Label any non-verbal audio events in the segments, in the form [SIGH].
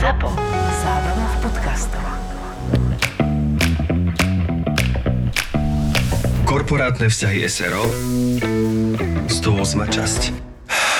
ZAPO. Zábrná v podcastov. Korporátne vzťahy SRO 108. časť.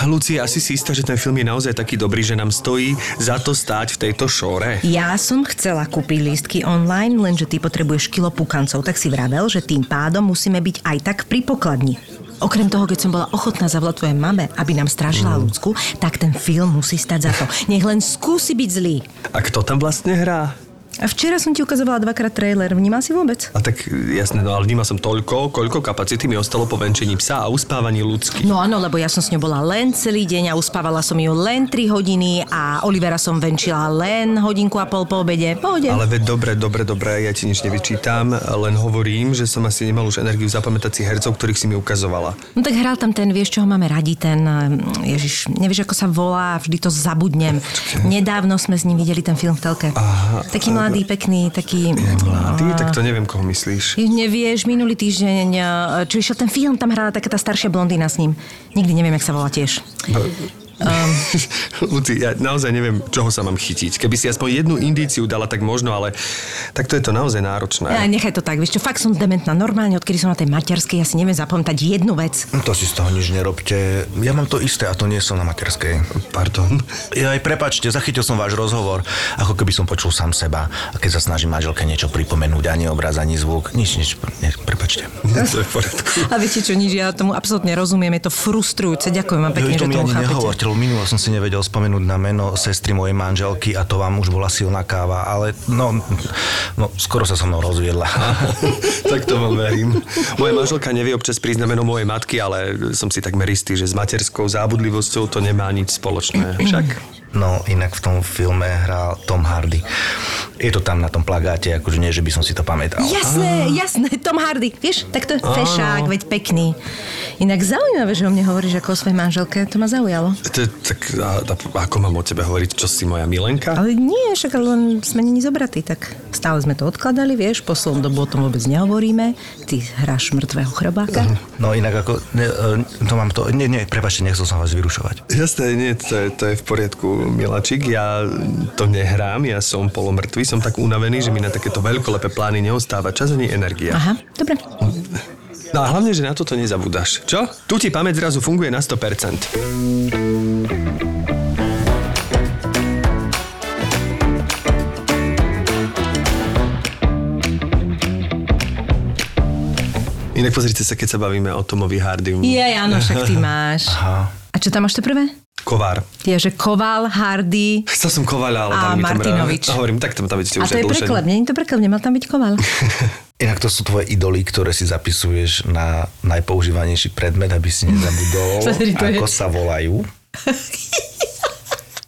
Lucia, asi si istá, že ten film je naozaj taký dobrý, že nám stojí za to stáť v tejto šóre? Ja som chcela kúpiť lístky online, lenže ty potrebuješ kilo pukancov, tak si vravel, že tým pádom musíme byť aj tak pri pokladni. Okrem toho, keď som bola ochotná zavolať tvojej mame, aby nám strážila Mm. ľudsku, tak ten film musí stať za to. Nech len skúsi byť zlý. A kto tam vlastne hrá? A včera som ti ukazovala dvakrát trailer, vnímal si vôbec? A tak jasné, no ale vnímal som toľko, koľko kapacity mi ostalo po venčení psa a uspávaní ľudských. No áno, lebo ja som s ňou bola len celý deň a uspávala som ju len 3 hodiny a Olivera som venčila len hodinku a pol po obede. Pohode. Ale veď dobre, dobre, dobre, ja ti nič nevyčítam, len hovorím, že som asi nemal už energiu zapamätať si hercov, ktorých si mi ukazovala. No tak hral tam ten, vieš, čo ho máme radi, ten, eh, ježiš, nevieš, ako sa volá, vždy to zabudnem. Nedávno sme s ním videli ten film v telke. Aha, taký mladý, pekný, taký... Mladý, tak to neviem, koho myslíš. Nevieš, minulý týždeň, čo išiel ten film, tam hrala taká tá staršia blondína s ním. Nikdy neviem, jak sa volá tiež. Um. Luci, ja naozaj neviem, čoho sa mám chytiť. Keby si aspoň jednu indíciu dala, tak možno, ale takto je to naozaj náročné. Ja, nechaj to tak, vieš čo, fakt som dementná. Normálne, odkedy som na tej materskej, ja si neviem zapamätať jednu vec. To si z toho nič nerobte. Ja mám to isté a to nie som na materskej. Pardon. Ja aj prepačte, zachytil som váš rozhovor, ako keby som počul sám seba. A keď sa snažím manželke niečo pripomenúť, ani obraz, ani zvuk, nič, nič, ne, prepačte. to je v poriadku. [LAUGHS] A viete čo, nič, ja tomu absolútne rozumiem, je to frustrujúce. Ďakujem vám pekne, to že tomu chápete. Minulo som si nevedel spomenúť na meno sestry mojej manželky a to vám už bola silná káva, ale no, no skoro sa so mnou rozviedla. [LAUGHS] tak to vám verím. Moja manželka nevie občas prísť na meno mojej matky, ale som si takmer istý, že s materskou zábudlivosťou to nemá nič spoločné. Však. No, inak v tom filme hral Tom Hardy. Je to tam na tom plagáte, akože nie, že by som si to pamätal. Jasné, jasné, Tom Hardy. Vieš, tak to je fešák, veď pekný. Inak zaujímavé, že o mne hovoríš ako o svojej manželke, to ma zaujalo. Tak, a, a, ako mám o tebe hovoriť, čo si moja milenka? Ale nie, však len sme není zobratí, tak stále sme to odkladali, vieš, poslednú dobu o tom vôbec nehovoríme. Ty hráš mŕtvého chrobáka. No inak ako, ne, e, to mám to, nie, nie, prepačte, nechcel som vás vyrušovať. Jasné, nie, to je, to je v poriadku, miláčik. Ja to nehrám, ja som polomrtvý, som tak unavený, že mi na takéto veľkolepé plány neostáva čas ani energia. Aha, dobre. No a hlavne, že na toto nezabúdaš. Čo? Tu ti pamäť zrazu funguje na 100%. Inak pozrite sa, keď sa bavíme o Tomovi Hardym. Je, áno, však ty máš. Aha. A čo tam máš to prvé? Kovár. Je, že Koval, Hardy Chcel som Kovaľa, ale a dali mi tam Martinovič. A [LAUGHS] hovorím, tak tam tam vidíte A už to je preklep, nie je to preklep, nemal tam byť Koval. [LAUGHS] Inak to sú tvoje idoly, ktoré si zapisuješ na najpoužívanejší predmet, aby si nezabudol, [LAUGHS] to ako sa volajú.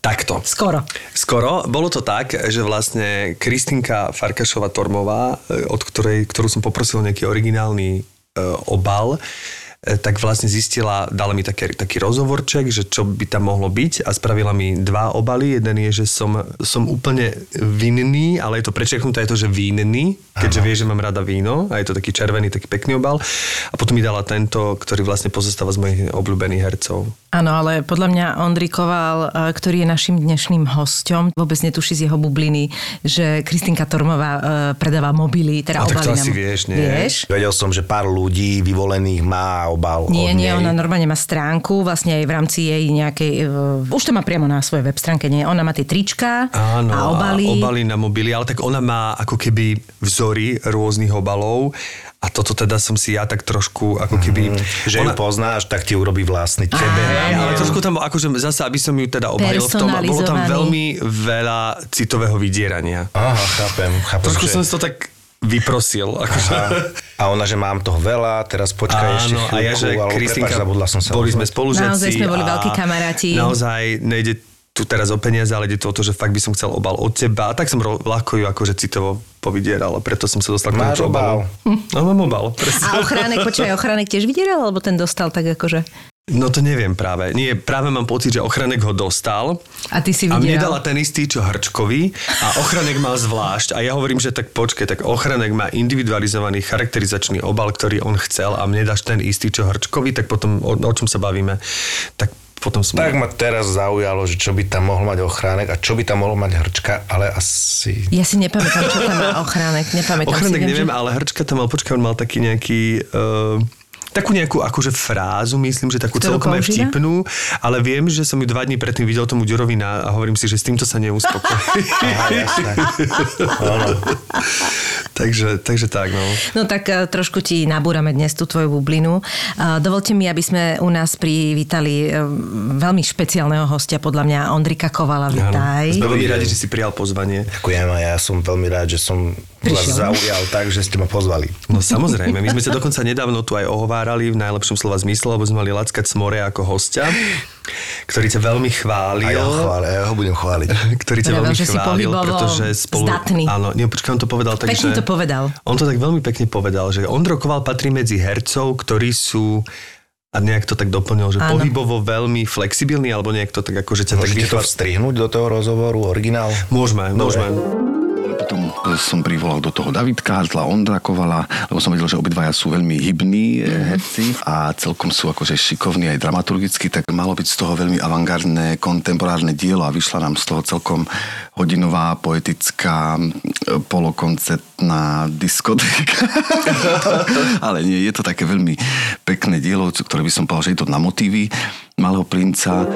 Takto. Skoro. Skoro. Bolo to tak, že vlastne Kristinka Farkašová-Tormová, e, od ktorej, ktorú som poprosil nejaký originálny e, obal, tak vlastne zistila, dala mi taký, taký rozhovorček, že čo by tam mohlo byť a spravila mi dva obaly. Jeden je, že som, som úplne vinný, ale je to prečeknuté, je to, že vinný, keďže vie, že mám rada víno a je to taký červený, taký pekný obal. A potom mi dala tento, ktorý vlastne pozostáva z mojich obľúbených hercov. Áno, ale podľa mňa Ondri Koval, eh, ktorý je našim dnešným hosťom, vôbec netuší z jeho bubliny, že Kristinka Tormová eh, predáva mobily, teda A tak to asi vieš, nie? Vieš? Vedel som, že pár ľudí vyvolených má obal Nie, od nie, nej. ona normálne má stránku, vlastne aj v rámci jej nejakej, uh, už to má priamo na svojej web stránke, nie? Ona má tie trička Áno, a obaly. A obaly na mobily, ale tak ona má ako keby vzory rôznych obalov a toto teda som si ja tak trošku ako keby... Že ju poznáš, tak ti urobí vlastný tebe. Hej, ale trošku tam, akože zase, aby som ju teda obhajil v tom, bolo tam veľmi veľa citového vydierania. Aha, chápem, chápem. Trošku že... som si to tak vyprosil. Akože. A ona, že mám toho veľa, teraz počkaj ešte Áno, a ja, že chvíľku, alebo Kristinka, prepáč, zabudla som sa boli sme spolužiaci. Naozaj sme boli veľkí kamaráti. Naozaj nejde tu teraz o peniaze, ale ide to o to, že fakt by som chcel obal od teba. A tak som ro- ľahko ju akože citovo povidieral a preto som sa dostal k tomu obalu. No mám obal, presne. A ochránek, počúvaj, ochránek tiež vydieral, alebo ten dostal tak akože... No to neviem práve. Nie, práve mám pocit, že ochranek ho dostal A ty si a mne dala ten istý, čo Hrčkovi a ochranek mal zvlášť. A ja hovorím, že tak počkej, tak ochranek má individualizovaný charakterizačný obal, ktorý on chcel a mne dáš ten istý, čo Hrčkovi, tak potom o, o čom sa bavíme? Tak potom som... Tak ma teraz zaujalo, že čo by tam mohol mať ochránek a čo by tam mohol mať hrčka, ale asi... Ja si nepamätám, čo tam má ochránek. Nepamätám Ochranek si, viem, neviem, že... ale hrčka tam mal, počkaj, on mal taký nejaký... Uh, takú nejakú akože frázu, myslím, že takú Ktorú celkom aj vtipnú, ale viem, že som ju dva dní predtým videl tomu Ďurovi na, a hovorím si, že s týmto sa neuspokojí. Aha, jasné. Áno. [LAUGHS] takže, takže tak, no. No tak eh, trošku ti nabúrame dnes tú tvoju bublinu. Eh, Dovolte mi, aby sme u nás privítali eh, veľmi špeciálneho hostia, podľa mňa Ondrika Kovala. Vitaj. Sme veľmi radi, že si prijal pozvanie. Ďakujem a ja som veľmi rád, že som vás Prišiel. zaujal tak, že ste ma pozvali. No samozrejme, my sme sa dokonca nedávno tu aj ohovárali v najlepšom slova zmysle, lebo sme mali Lackať Smore ako hostia, ktorý ťa veľmi chválil. A ja, ho chváli, ja ho budem chváliť. ktorý ťa veľmi že si chválil, pretože spolu... zdatný. Áno, nie, počkaj, on to povedal tak, Pekne že... to povedal. On to tak veľmi pekne povedal, že Ondro Koval patrí medzi hercov, ktorí sú a nejak to tak doplnil, že Áno. pohybovo veľmi flexibilný, alebo nejak to tak ako, že ťa tak Môžete to vstrihnúť do toho rozhovoru, originál? Môžeme, môžeme. Potom som privolal do toho Davidka, Hartla, Ondra Kovala, lebo som vedel, že obidvaja sú veľmi hybní eh, herci a celkom sú akože šikovní aj dramaturgicky, tak malo byť z toho veľmi avantgardné, kontemporárne dielo a vyšla nám z toho celkom hodinová, poetická, eh, polokoncertná diskotéka. [LAUGHS] Ale nie, je to také veľmi pekné dielo, ktoré by som povedal, že je to na motívy Malého princa.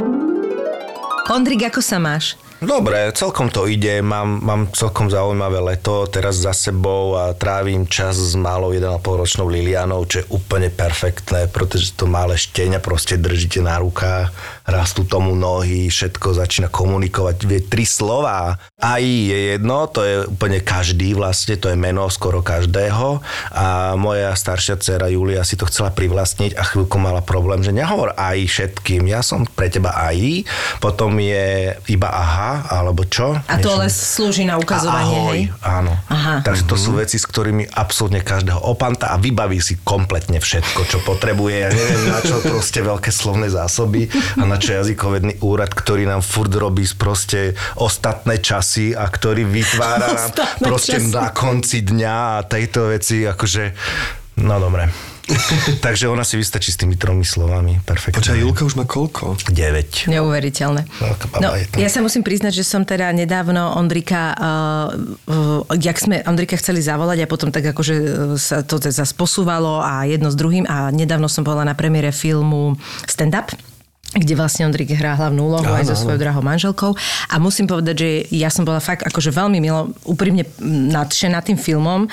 Ondrik, ako sa máš? Dobre, celkom to ide, mám, mám celkom zaujímavé leto teraz za sebou a trávim čas s malou 1,5 ročnou Lilianou, čo je úplne perfektné, pretože to malé šteňa proste držíte na rukách, rastú tomu nohy, všetko začína komunikovať, vie tri slova. Aj je jedno, to je úplne každý vlastne, to je meno skoro každého a moja staršia dcera Julia si to chcela privlastniť a chvíľku mala problém, že nehovor aj všetkým, ja som pre teba aj, potom je iba aha, alebo čo? A to ale slúži na ukazovanie, a ahoj, hej? áno. Aha. Takže to sú veci, s ktorými absolútne každého opanta a vybaví si kompletne všetko, čo potrebuje. Ja neviem, na čo proste veľké slovné zásoby a na čo jazykovedný úrad, ktorý nám furt robí proste ostatné časy a ktorý vytvára nám proste časy. na konci dňa a tejto veci akože... No dobre. [LAUGHS] Takže ona si vystačí s tými tromi slovami. Perfektne. Počkaj, Julka už má koľko? 9. Neuveriteľné. No, ja sa musím priznať, že som teda nedávno Ondrika, uh, uh, jak sme Ondrika chceli zavolať a potom tak akože uh, sa to zase posúvalo a jedno s druhým a nedávno som bola na premiére filmu Stand Up kde vlastne Ondrik hrá hlavnú úlohu aj so svojou drahou manželkou. A musím povedať, že ja som bola fakt akože veľmi milo, úprimne nadšená tým filmom.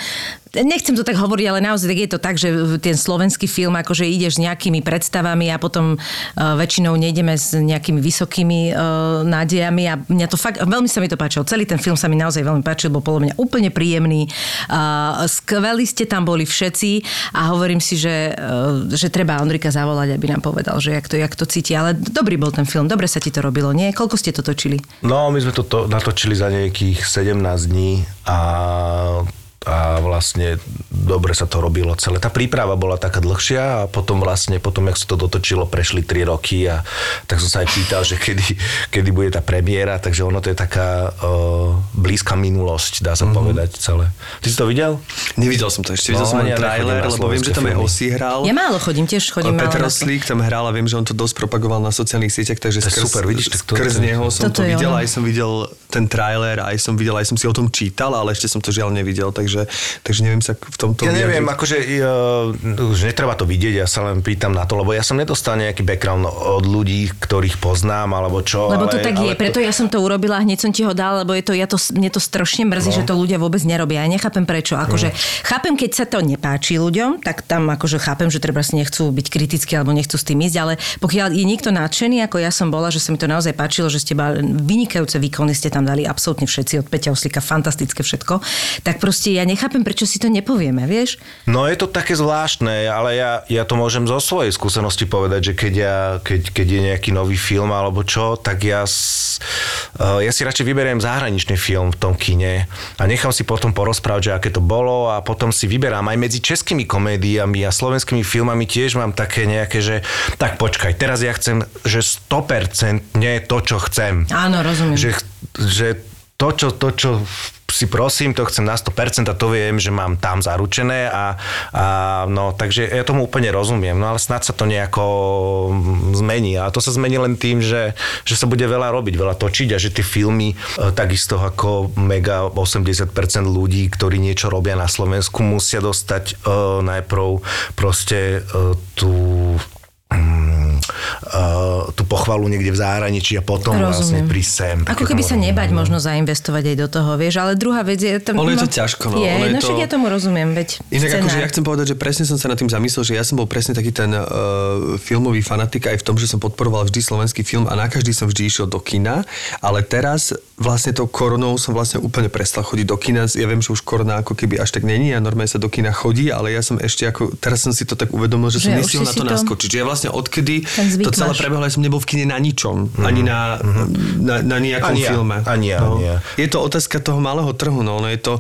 Nechcem to tak hovoriť, ale naozaj tak je to tak, že ten slovenský film, akože ideš s nejakými predstavami a potom uh, väčšinou nejdeme s nejakými vysokými uh, nádejami a mňa to fakt, veľmi sa mi to páčilo. Celý ten film sa mi naozaj veľmi páčil, bol podľa mňa úplne príjemný. Uh, skvelí ste tam boli všetci a hovorím si, že, uh, že treba Ondrika zavolať, aby nám povedal, že jak to, jak to cíti. Ale dobrý bol ten film, dobre sa ti to robilo, nie? Koľko ste to točili? No, my sme to to natočili za nejakých 17 dní a a vlastne dobre sa to robilo celé. Tá príprava bola taká dlhšia a potom vlastne, potom jak sa to dotočilo, prešli 3 roky a tak som sa aj pýtal, že kedy, kedy bude tá premiéra, takže ono to je taká uh, blízka minulosť, dá sa mm-hmm. povedať celé. Ty si to videl? Nevidel som to ešte, videl No, som len trailer, lebo viem, že tam aj slovenské Osi hral. Ja málo chodím, tiež chodím málo Peter. Roslík tam hral a viem, že on to dosť propagoval na sociálnych sieťach, takže To je skrz, super, vidíš, tak to- skrz to- neho som to je videl, ono. aj som videl ten trailer, aj som videl, aj som si o tom čítal, ale ešte som to žiaľ nevidel, takže, takže neviem sa v tomto Ja neviem, vyjadriť. akože uh, už netreba to vidieť, ja sa len pýtam na to, lebo ja som nedostal nejaký background od ľudí, ktorých poznám, alebo čo. Lebo ale, to tak ale je, preto ja som to urobila, hneď som ti ho dal, lebo je to, ja to, mne to strašne mrzí, no. že to ľudia vôbec nerobia. Ja nechápem prečo. Akože, chápem, keď sa to nepáči ľuďom, tak tam akože chápem, že treba si nechcú byť kritickí alebo nechcú s tým ísť, ale pokiaľ je niekto nadšený, ako ja som bola, že sa mi to naozaj páčilo, že ste mali vynikajúce výkony, ste tam dali absolútne všetci od Peťa Oslika, fantastické všetko, tak proste ja nechápem, prečo si to nepovieme, vieš? No je to také zvláštne, ale ja, ja to môžem zo svojej skúsenosti povedať, že keď, ja, keď, keď je nejaký nový film alebo čo, tak ja, uh, ja si radšej vyberiem zahraničný film v tom kine a nechám si potom porozprávať, že aké to bolo a potom si vyberám aj medzi českými komédiami a slovenskými filmami tiež mám také nejaké, že tak počkaj, teraz ja chcem, že 100% nie to, čo chcem. Áno, rozumiem. Že, že to, čo, to, čo si prosím, to chcem na 100% a to viem, že mám tam zaručené a, a no, takže ja tomu úplne rozumiem, no ale snad sa to nejako mm, zmení. A to sa zmení len tým, že, že sa bude veľa robiť, veľa točiť a že tie filmy e, takisto ako mega 80% ľudí, ktorí niečo robia na Slovensku, musia dostať uh, najprv proste uh, tú uh, tú pochvalu niekde v zahraničí a potom Rozumiem. vlastne prísť sem. Ako keby sa nebať rozumiem. možno zainvestovať aj do toho, vieš, ale druhá vec je... Tam, Ono je to ťažko, no. Je, no však to- ja tomu rozumiem, veď Inak akože scenár. ja chcem povedať, že presne som sa nad tým zamyslel, že ja som bol presne taký ten uh, filmový fanatik aj v tom, že som podporoval vždy slovenský film a na každý som vždy išiel do kina, ale teraz vlastne tou koronou som vlastne úplne prestal chodiť do kina. Ja viem, že už korona ako keby až tak není a normálne sa do kina chodí, ale ja som ešte ako, teraz som si to tak uvedomil, že, Že som si na to, to- naskočiť. Že ja vlastne odkedy Ten zvyk to celé prebehlo, ja som nebol v kine na ničom, ani na, na, na nejakom Ani ja, filme. ani ja, no. ani ja. Je to otázka toho malého trhu, no, no je to,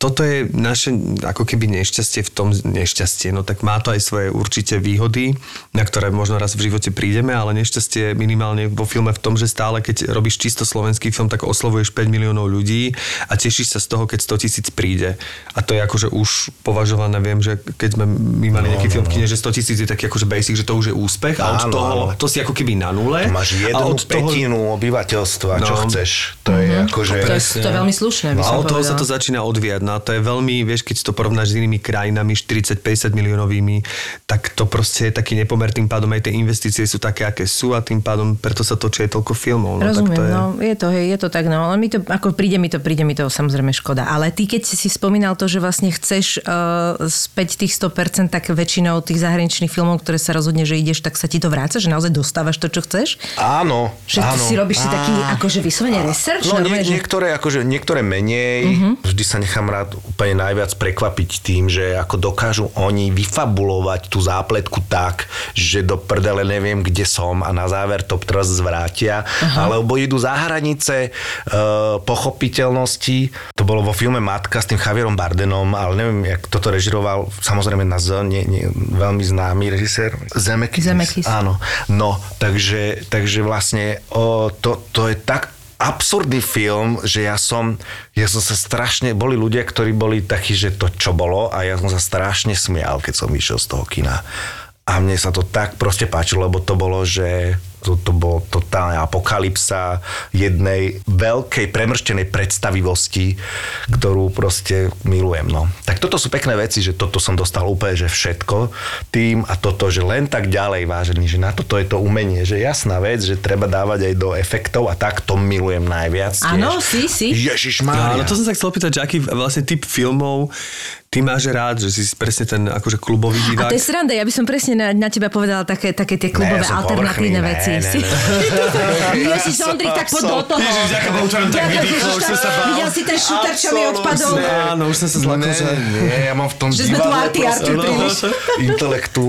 toto je naše ako keby nešťastie v tom nešťastie, no tak má to aj svoje určite výhody, na ktoré možno raz v živote prídeme, ale nešťastie minimálne vo filme v tom, že stále keď robíš čisto slovenský film, tak oslovuješ 5 miliónov ľudí a tešíš sa z toho, keď 100 tisíc príde. A to je akože už považované, viem, že keď sme my mali nejaký film v kine, že 100 tisíc je taký akože basic, že to už je úspech a od toho, áno. to si ako keby na nule. To máš a jednu od toho, petinu obyvateľstva, čo No. chceš. To je akože... To je, to je veľmi slušné, No, a od toho sa to začína odviať. A to je veľmi, vieš, keď si to porovnáš s inými krajinami, 40-50 miliónovými, tak to proste je taký nepomer, tým pádom aj tie investície sú také, aké sú a tým pádom preto sa točí aj toľko filmov. No, Rozumiem, tak to je... no je to, hej, je to tak, no ale mi to, ako príde mi to, príde mi to samozrejme škoda. Ale ty, keď si si spomínal to, že vlastne chceš uh, späť tých 100%, tak väčšinou tých zahraničných filmov, ktoré sa rozhodne, že ideš, tak sa ti to vráca, že naozaj dostávaš to, čo chceš? Áno, Že áno. si robíš si taký, Á. akože vyslovene research? No nie, Mhm. niektoré, akože, niektoré menej. Vždy sa nechám rád úplne najviac prekvapiť tým, že ako dokážu oni vyfabulovať tú zápletku tak, že do prdele neviem, kde som a na záver to teraz zvrátia. Alebo idú za hranice uh, pochopiteľnosti. To bolo vo filme Matka s tým Javierom Bardenom, ale neviem, jak toto režiroval, samozrejme na Z, nie, nie, veľmi známy režisér. Zemekis. Zemeckis. Áno. No, takže, takže vlastne o, to, to je tak absurdný film, že ja som, ja som sa strašne, boli ľudia, ktorí boli takí, že to čo bolo a ja som sa strašne smial, keď som vyšiel z toho kina. A mne sa to tak proste páčilo, lebo to bolo, že to, to bolo totálna apokalypsa jednej veľkej premrštenej predstavivosti, ktorú proste milujem. No. Tak toto sú pekné veci, že toto som dostal úplne, že všetko tým a toto, že len tak ďalej vážený, že na toto je to umenie, že jasná vec, že treba dávať aj do efektov a tak to milujem najviac. Áno, si, si. Ježiš Mária. no to som sa chcel opýtať, že aký vlastne typ filmov ty máš rád, že si presne ten akože klubový A divák. to je sranda, ja by som presne na, na teba povedala také, také tie klubové ja som alternatívne povrchný, veci. ne, [LAUGHS] Si- ne, Ježiš, Ondrik, tak poď do toho. Ježiš, ďakujem, už som tak vydýchol, už som sa bál. Videl si ten šuter, čo mi odpadol? Áno, už som sa zlakol, Ne, že... nie, ja mám v tom Že sme tu arty, arty príliš. intelektu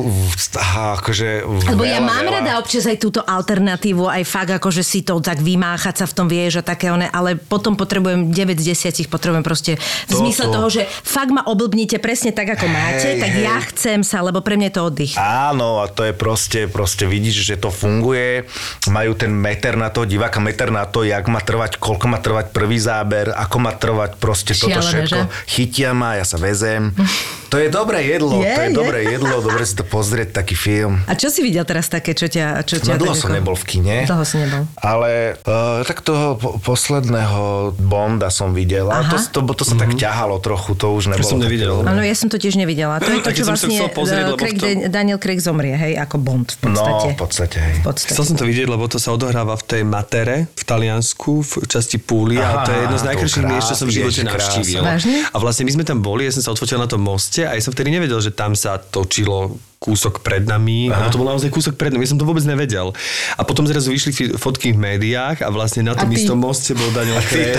aha, akože Lebo ja mám rada občas aj túto alternatívu, aj fakt akože si to tak vymáchať sa v tom vieš a také one, ale potom potrebujem 9 z 10, potrebujem proste v zmysle toho, že fakt ma oblbnite presne tak, ako máte, Hej, tak hej. ja chcem sa, lebo pre mňa je to oddych. Áno, a to je proste, proste vidíš, že to funguje. Majú ten meter na to, diváka meter na to, jak má trvať, koľko má trvať prvý záber, ako má trvať proste toto Šialené, všetko. že? Chytia ma, ja sa vezem. [LAUGHS] To je dobré jedlo, Je, to je, je. dobré jedlo, dobre si to pozrieť, taký film. A čo si videl teraz také, čo ťa... Čo ťa No dlho som ako- nebol v kine. Dlho si nebol. Ale uh, tak toho po- posledného Bonda som videl. A to, Aha. to, to, sa tak ťahalo trochu, to už nebolo. som také nevidel. Áno, ja som to tiež nevidela. To je to, čo som vlastne pozrieť, eh, Craig, v tom- Daniel Craig zomrie, hej, ako Bond v podstate. No, v podstate, hej. V podstate. Chcel som to vidieť, lebo to sa odohráva v tej Matere v Taliansku, v časti Púly a Aha, to je jedno z to najkrajších miest, čo som v živote navštívil. A vlastne my sme tam boli, ja som sa odfotil na tom moste a ja som vtedy nevedel, že tam sa točilo kúsok pred nami, alebo to bol naozaj kúsok pred nami, ja som to vôbec nevedel. A potom zrazu vyšli fotky v médiách a vlastne na tom istom moste bol Daniel Craig.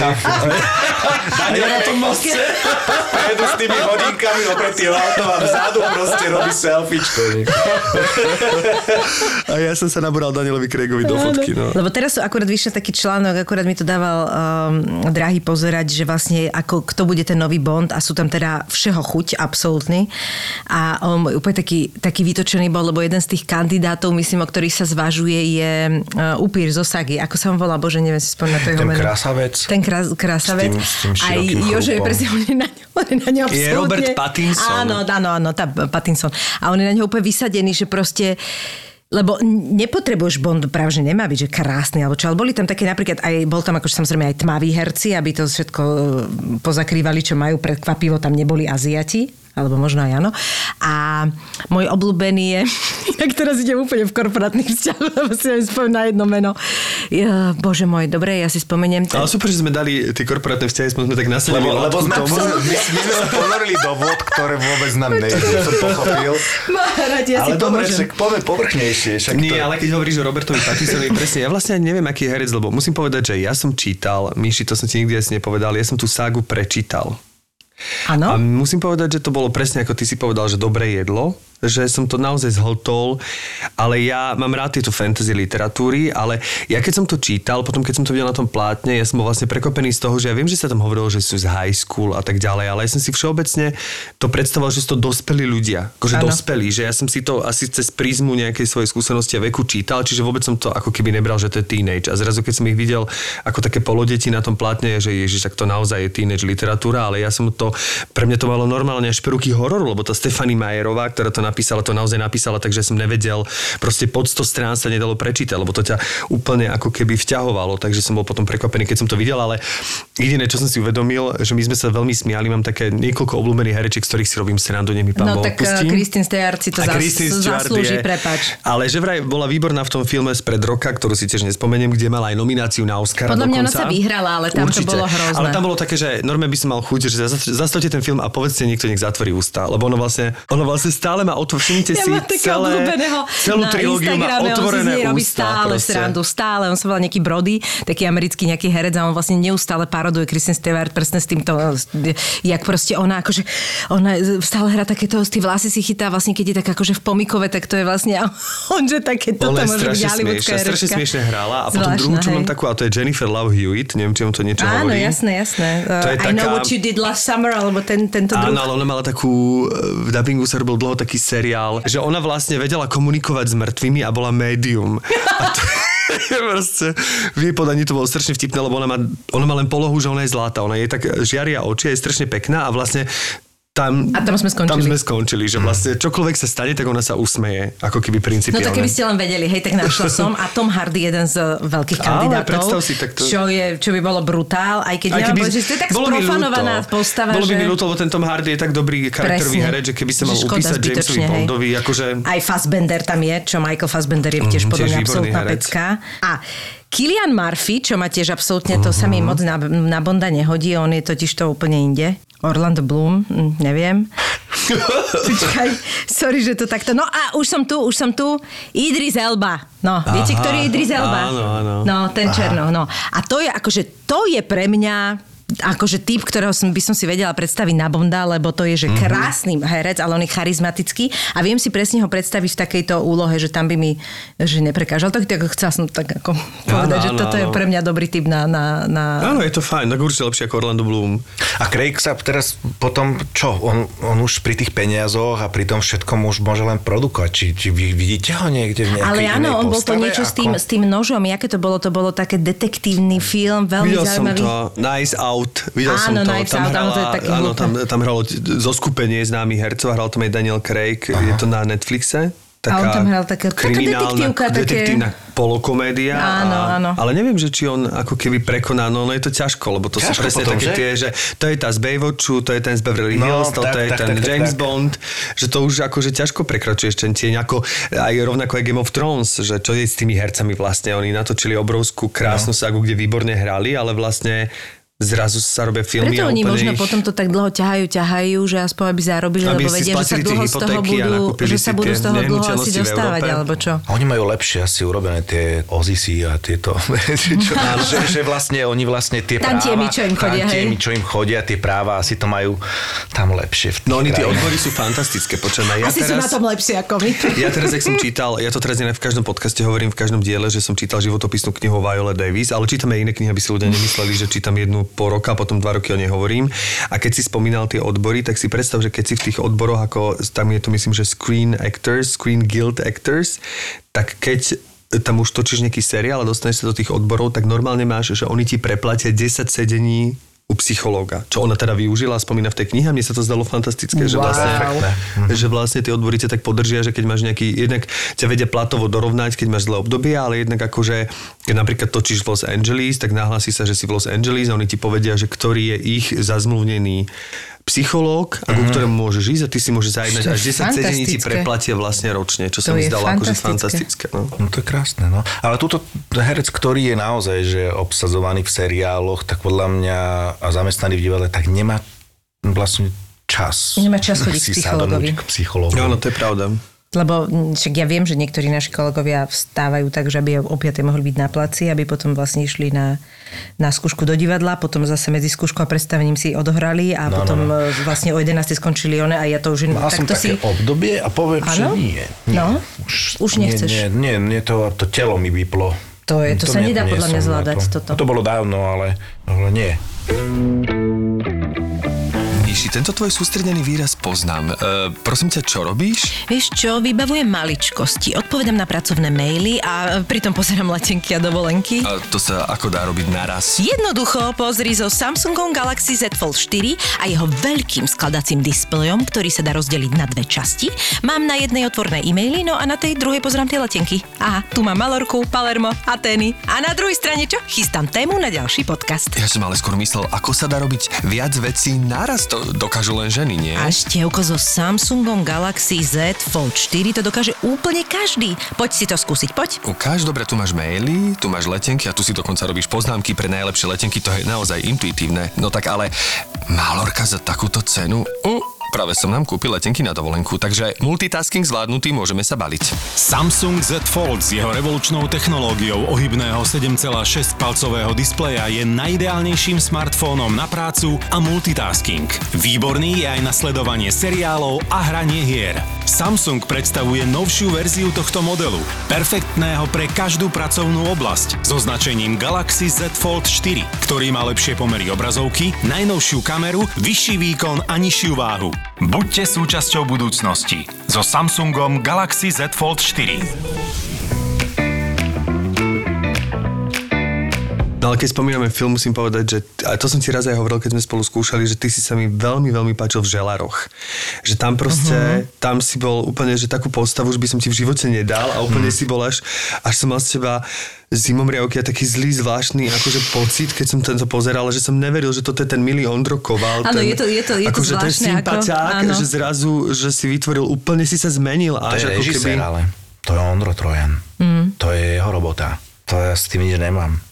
[LAUGHS] Daniel na tom moste. A jedu s tými hodinkami opretý auto a vzadu proste robí selfiečko. A ja som sa nabral Danielovi Craigovi do fotky. No. Lebo teraz akurát vyšiel taký článok, akurát mi to dával um, drahý pozerať, že vlastne ako kto bude ten nový Bond a sú tam teda všeho chuť, absolútny. A on bol úplne taký, taký taký vytočený bol, lebo jeden z tých kandidátov, myslím, o ktorých sa zvažuje, je uh, upír zo Sagy. Ako sa on volá? Bože, neviem si spomínať to jeho Ten meno. krásavec. Ten krás, krásavec. S tým- s tým Aj Jože presne, on je na ňo, na ňo Je Robert Pattinson. Áno, áno, áno, tá Pattinson. A on je na ňo úplne vysadený, že proste lebo nepotrebuješ Bond, práve že nemá byť, že krásny, alebo čo, ale boli tam také napríklad aj, bol tam akože samozrejme aj tmaví herci, aby to všetko e, pozakrývali, čo majú prekvapivo, tam neboli Aziati, alebo možno aj áno. A môj obľúbený je, [LAUGHS] jak teraz idem úplne v korporátnych vzťahoch, [LAUGHS] lebo si spomenúť na jedno meno. Ja, bože môj, dobre, ja si spomeniem. Ale super, že sme dali tie korporátne vzťahy, sme tak nasadili. Lebo, lebo sme, tomu. my, my sme ponorili do vod, ktoré vôbec nám nejde, som pochopil. Radi, ja si ale dobre, však poďme povrchnejšie. Však Nie, to... ale keď hovoríš o Robertovi Pattinsonovi, [LAUGHS] presne, ja vlastne neviem, aký je herec, lebo musím povedať, že ja som čítal, Myši, to som ti nikdy asi nepovedal, ja som tú ságu prečítal. Áno? A musím povedať, že to bolo presne ako ty si povedal, že dobré jedlo, že som to naozaj zhltol, ale ja mám rád tieto fantasy literatúry, ale ja keď som to čítal, potom keď som to videl na tom plátne, ja som bol vlastne prekopený z toho, že ja viem, že sa tam hovorilo, že sú z high school a tak ďalej, ale ja som si všeobecne to predstavoval, že sú to dospelí ľudia, akože dospelí, že ja som si to asi cez prízmu nejakej svojej skúsenosti a veku čítal, čiže vôbec som to ako keby nebral, že to je teenage. A zrazu keď som ich videl ako také polodeti na tom plátne, že ježiš, tak to naozaj je teenage literatúra, ale ja som to, pre mňa to malo normálne až peruky hororu, lebo tá Stefany Majerová, ktorá to napísala, to naozaj napísala, takže som nevedel, proste pod 100 strán sa nedalo prečítať, lebo to ťa úplne ako keby vťahovalo, takže som bol potom prekvapený, keď som to videl, ale jediné, čo som si uvedomil, že my sme sa veľmi smiali, mám také niekoľko obľúbených herečiek, z ktorých si robím srandu, nech mi pán No tak odpustí. Kristín Stejard si to zas, Stewart zaslúži, prepač. Ale že vraj bola výborná v tom filme spred roka, ktorú si tiež nespomeniem, kde mala aj nomináciu na Oscara Podľa mňa ona sa vyhrala, ale tam to Určite. bolo hrozné. Ale tam bolo také, že normálne by som mal chuť, že zas- zastavte ten film a povedzte niekto nech zatvorí ústa, lebo ono vlastne, ono vlastne stále má otvorené, všimnite [LAUGHS] Ja si celé, celú na trilógiu má Instagrame, on si otvorené ústa. stále proste. srandu, stále. On sa volá nejaký Brody, taký americký nejaký herec a on vlastne neustále paroduje Kristen Stewart presne s týmto, jak proste ona akože, ona stále hrá takéto, tie vlasy si chytá vlastne, keď je tak akože v pomikove, tak to je vlastne on, že také, toto Ona môže byť hollywoodská strašne smiešne hrala a potom Zvláštna, druhú, čo hej. mám takú, a to je Jennifer Love Hewitt, neviem, či vám to niečo Áno, hovorí. jasné, jasné. To je I know what you did last summer, alebo ten, tento druh. Áno, ale ona mala takú, v dubbingu sa robil dlho taký seriál, že ona vlastne vedela komunikovať s mŕtvými a bola médium. A to, proste, v jej podaní to bolo strašne vtipné, lebo ona má, ona má len polohu, že ona je zlatá. Ona je tak žiaria oči, je strašne pekná a vlastne tam, A tam sme skončili. Tam sme skončili, že vlastne čokoľvek sa stane, tak ona sa usmeje, ako keby No principiálne. tak keby ste len vedeli, hej, tak našla som. A Tom Hardy, jeden z eh, veľkých Ale kandidátov. predstav si, tak to- čo, je, čo by bolo brutál, aj keď Aj keby- povedať, že to je tak sprofanovaná postava, Bolo by mi ľúto, lebo ten Tom Hardy je tak dobrý charakterový herec, že keby sa mal škoda upísať Jamesovi hej. Bondovi, akože... Aj Fassbender tam je, čo Michael Fassbender je tiež Mhm, podľa mňa absolútna pecka. A Kilian Murphy, čo ma tiež absolútne, to sa Mhm. mi moc na, na Bonda nehodí, on je totiž to úplne inde. Orlando Bloom, hm, neviem. [LAUGHS] Počkaj, sorry, že to takto. No a už som tu, už som tu. Idris Elba. No, viete, Aha, ktorý je Idris Elba? áno, áno. No, ten černo, no. A to je akože, to je pre mňa akože typ, ktorého som, by som si vedela predstaviť na Bonda, lebo to je, že krásny herec, ale on je charizmatický a viem si presne ho predstaviť v takejto úlohe, že tam by mi že neprekážal. Tak, tak chcela som tak ako povedať, že áno, toto je áno. pre mňa dobrý typ na... na, na... Áno, je to fajn, tak určite lepšie ako Orlando Bloom. A Craig sa teraz potom, čo, on, on už pri tých peniazoch a pri tom všetkom už môže len produkovať. Či, či vy vidíte ho niekde v nejakej Ale inej áno, on bol to niečo s tým, Ako? s tým nožom. Jaké to bolo? To bolo také detektívny film, veľmi Videl som zaujímavý. to, Nice Out, videl som Áno, to. Knives tam Out, áno, to je hrala, také áno, tam, tam hralo zoskupenie známych hercov, hral tam aj Daniel Craig, Aha. je to na Netflixe. A on tam hral také- taká kriminálna, detektívka, také- detektívna polokomédia. Áno, a, áno. Ale neviem, že či on ako keby prekoná, no, no je to ťažko, lebo to sú Ťažko presne potom, také že? tie, že to je tá z Baywatchu, to je ten z Beverly No, Hills, to, tak, to je tak, ten tak, tak, James tak. Bond, že to už akože ťažko prekračuješ ten tieň, ako aj rovnako aj Game of Thrones, že čo je s tými hercami vlastne, oni natočili obrovskú krásnu no. sagu, kde výborne hrali, ale vlastne zrazu sa robia filmy Preto a oni možno ich... potom to tak dlho ťahajú, ťahajú, že aspoň aby zarobili, Aby lebo vedia, že sa dlho z toho budú, že sa budú z toho dlho asi dostávať, alebo čo. A oni majú lepšie asi urobené tie Ozisy a tieto veci, [LAUGHS] čo, [LAUGHS] že, že vlastne oni vlastne tie Tantiemy, práva, čo im chodia, hej? tantiemy, čo im chodia, tie práva asi to majú tam lepšie. No oni tie odbory sú fantastické, počujem. Ja Asi sú na teraz, tom lepšie ako my. Ja teraz, jak som čítal, ja to teraz v každom podcaste hovorím, v každom diele, že som čítal životopisnú knihu Viola Davis, ale čítame iné knihy, aby si ľudia nemysleli, že čítam jednu pol roka, potom dva roky o nej hovorím. A keď si spomínal tie odbory, tak si predstav, že keď si v tých odboroch, ako tam je to myslím, že Screen Actors, Screen Guild Actors, tak keď tam už točíš nejaký seriál a dostaneš sa do tých odborov, tak normálne máš, že oni ti preplatia 10 sedení u psychológa, čo ona teda využila a spomína v tej knihe. Mne sa to zdalo fantastické, že Wow. vlastne, Perfektné. že vlastne tie odbory ťa tak podržia, že keď máš nejaký, jednak ťa vedia platovo dorovnať, keď máš zlé obdobie, ale jednak akože, keď napríklad točíš v Los Angeles, tak nahlási sa, že si v Los Angeles a oni ti povedia, že ktorý je ich zazmluvnený psychológ, a ku ktorému môžeš ísť a ty si môžeš zajednať až 10 sedení ti preplatia vlastne ročne, čo sa To mi je zdalo akože fantastické. No. No to je krásne, no. Ale túto herec, ktorý je naozaj že obsazovaný v seriáloch, tak podľa mňa a zamestnaný v divadle, tak nemá vlastne čas. Nemá čas chodiť k psychologovi. k psychologovi. Áno, to je pravda. Lebo mm, však ja viem, že niektorí naši kolegovia vstávajú tak, že aby o 5 mohli byť na placi, aby potom vlastne išli na, na skúšku do divadla, potom zase medzi skúškou a predstavením si odohrali a No, potom no, no. vlastne o 11 skončili one a ja to už... Mal som takto také obdobie a poviem, že Áno? nie. nie. No, už nechceš. Nie, nie, nie, to, to telo mi vyplo. To je- to sa nie- nedá nie podľa mňa zvládať to. toto. No to bolo dávno, ale, ale nie. Míši, tento tvoj sústredený výraz poznám. E, prosím ťa, čo robíš? Vieš čo, vybavujem maličkosti, odpovedám na pracovné maily a pritom pozerám letenky a dovolenky. A to sa ako dá robiť naraz? Jednoducho pozri so Samsungom Galaxy Z Fold 4 a jeho veľkým skladacím displejom, ktorý sa dá rozdeliť na dve časti. Mám na jednej otvorné e-maily, no a na tej druhej pozerám tie letenky. Aha, tu mám Malorku, Palermo, Atény. A na druhej strane čo? Chystám tému na ďalší podcast. Ja som ale skôr myslel, ako sa dá robiť viac vecí naraz. To dokážu len ženy, nie? A števko so Samsungom Galaxy Z Fold 4 to dokáže úplne každý. Poď si to skúsiť, poď. Ukáž, dobre, tu máš maily, tu máš letenky a tu si dokonca robíš poznámky pre najlepšie letenky, to je naozaj intuitívne. No tak ale Malorka za takúto cenu? Uh, práve som nám kúpil letenky na dovolenku, takže multitasking zvládnutý, môžeme sa baliť. Samsung Z Fold s jeho revolučnou technológiou ohybného 7,6 palcového displeja je najideálnejším smartfónom na prácu a multitasking. Výborný je aj na sledovanie seriálov a hranie hier. Samsung predstavuje novšiu verziu tohto modelu, perfektného pre každú pracovnú oblasť, so značením Galaxy Z Fold 4, ktorý má lepšie pomery obrazovky, najnovšiu kameru, vyšší výkon a nižšiu váhu. Buďte súčasťou budúcnosti so Samsungom Galaxy Z Fold 4. No ale keď spomíname film, musím povedať, že, a to som ti raz aj hovoril, keď sme spolu skúšali, že ty si sa mi veľmi, veľmi páčil v Želaroch. Že tam proste, uh-huh. tam si bol úplne, že takú postavu už by som ti v živote nedal a úplne uh-huh. si bol až, až som mal z teba zimomriavky a taký zlý, zvláštny akože pocit, keď som tento pozeral, že som neveril, že toto je ten milý Ondro Koval. Áno, ten, je to- je to- je to akože ten zvláštne, ako- sympatiák, áno. že zrazu, že si vytvoril, úplne si sa zmenil. To Až je ako režisér, ale to je Ondro Trojan. Mm. To je jeho robota. To ja s tým nič nemám.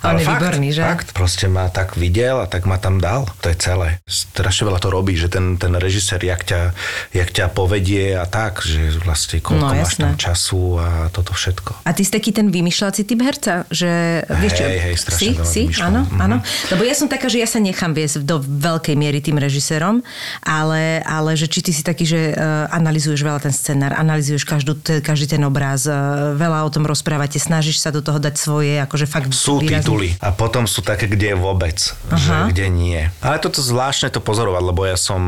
A on je fakt, výborný, že? Fakt, proste ma tak videl a tak ma tam dal. To je celé. Strašne veľa to robí, že ten, ten režisér, jak ťa, jak ťa povedie a tak, že vlastne koľko No, máš tam času a toto všetko. A ty si taký ten vymýšľací typ herca, že vieš čo, Hej, hej, strašne si, veľa si, áno, Mhm. áno. Lebo ja som taká, že ja sa nechám viesť do veľkej miery tým režisérom, ale, ale že či ty si taký, že uh, analizuješ veľa ten scenár, analizuješ každú, každý ten obraz, uh, veľa o tom rozprávate, snažíš sa do toho dať svoje, akože fakt Sú výrazne- tituly a potom sú také, kde vôbec, že Aha. kde nie. Ale toto zvláštne to pozorovať, lebo ja som,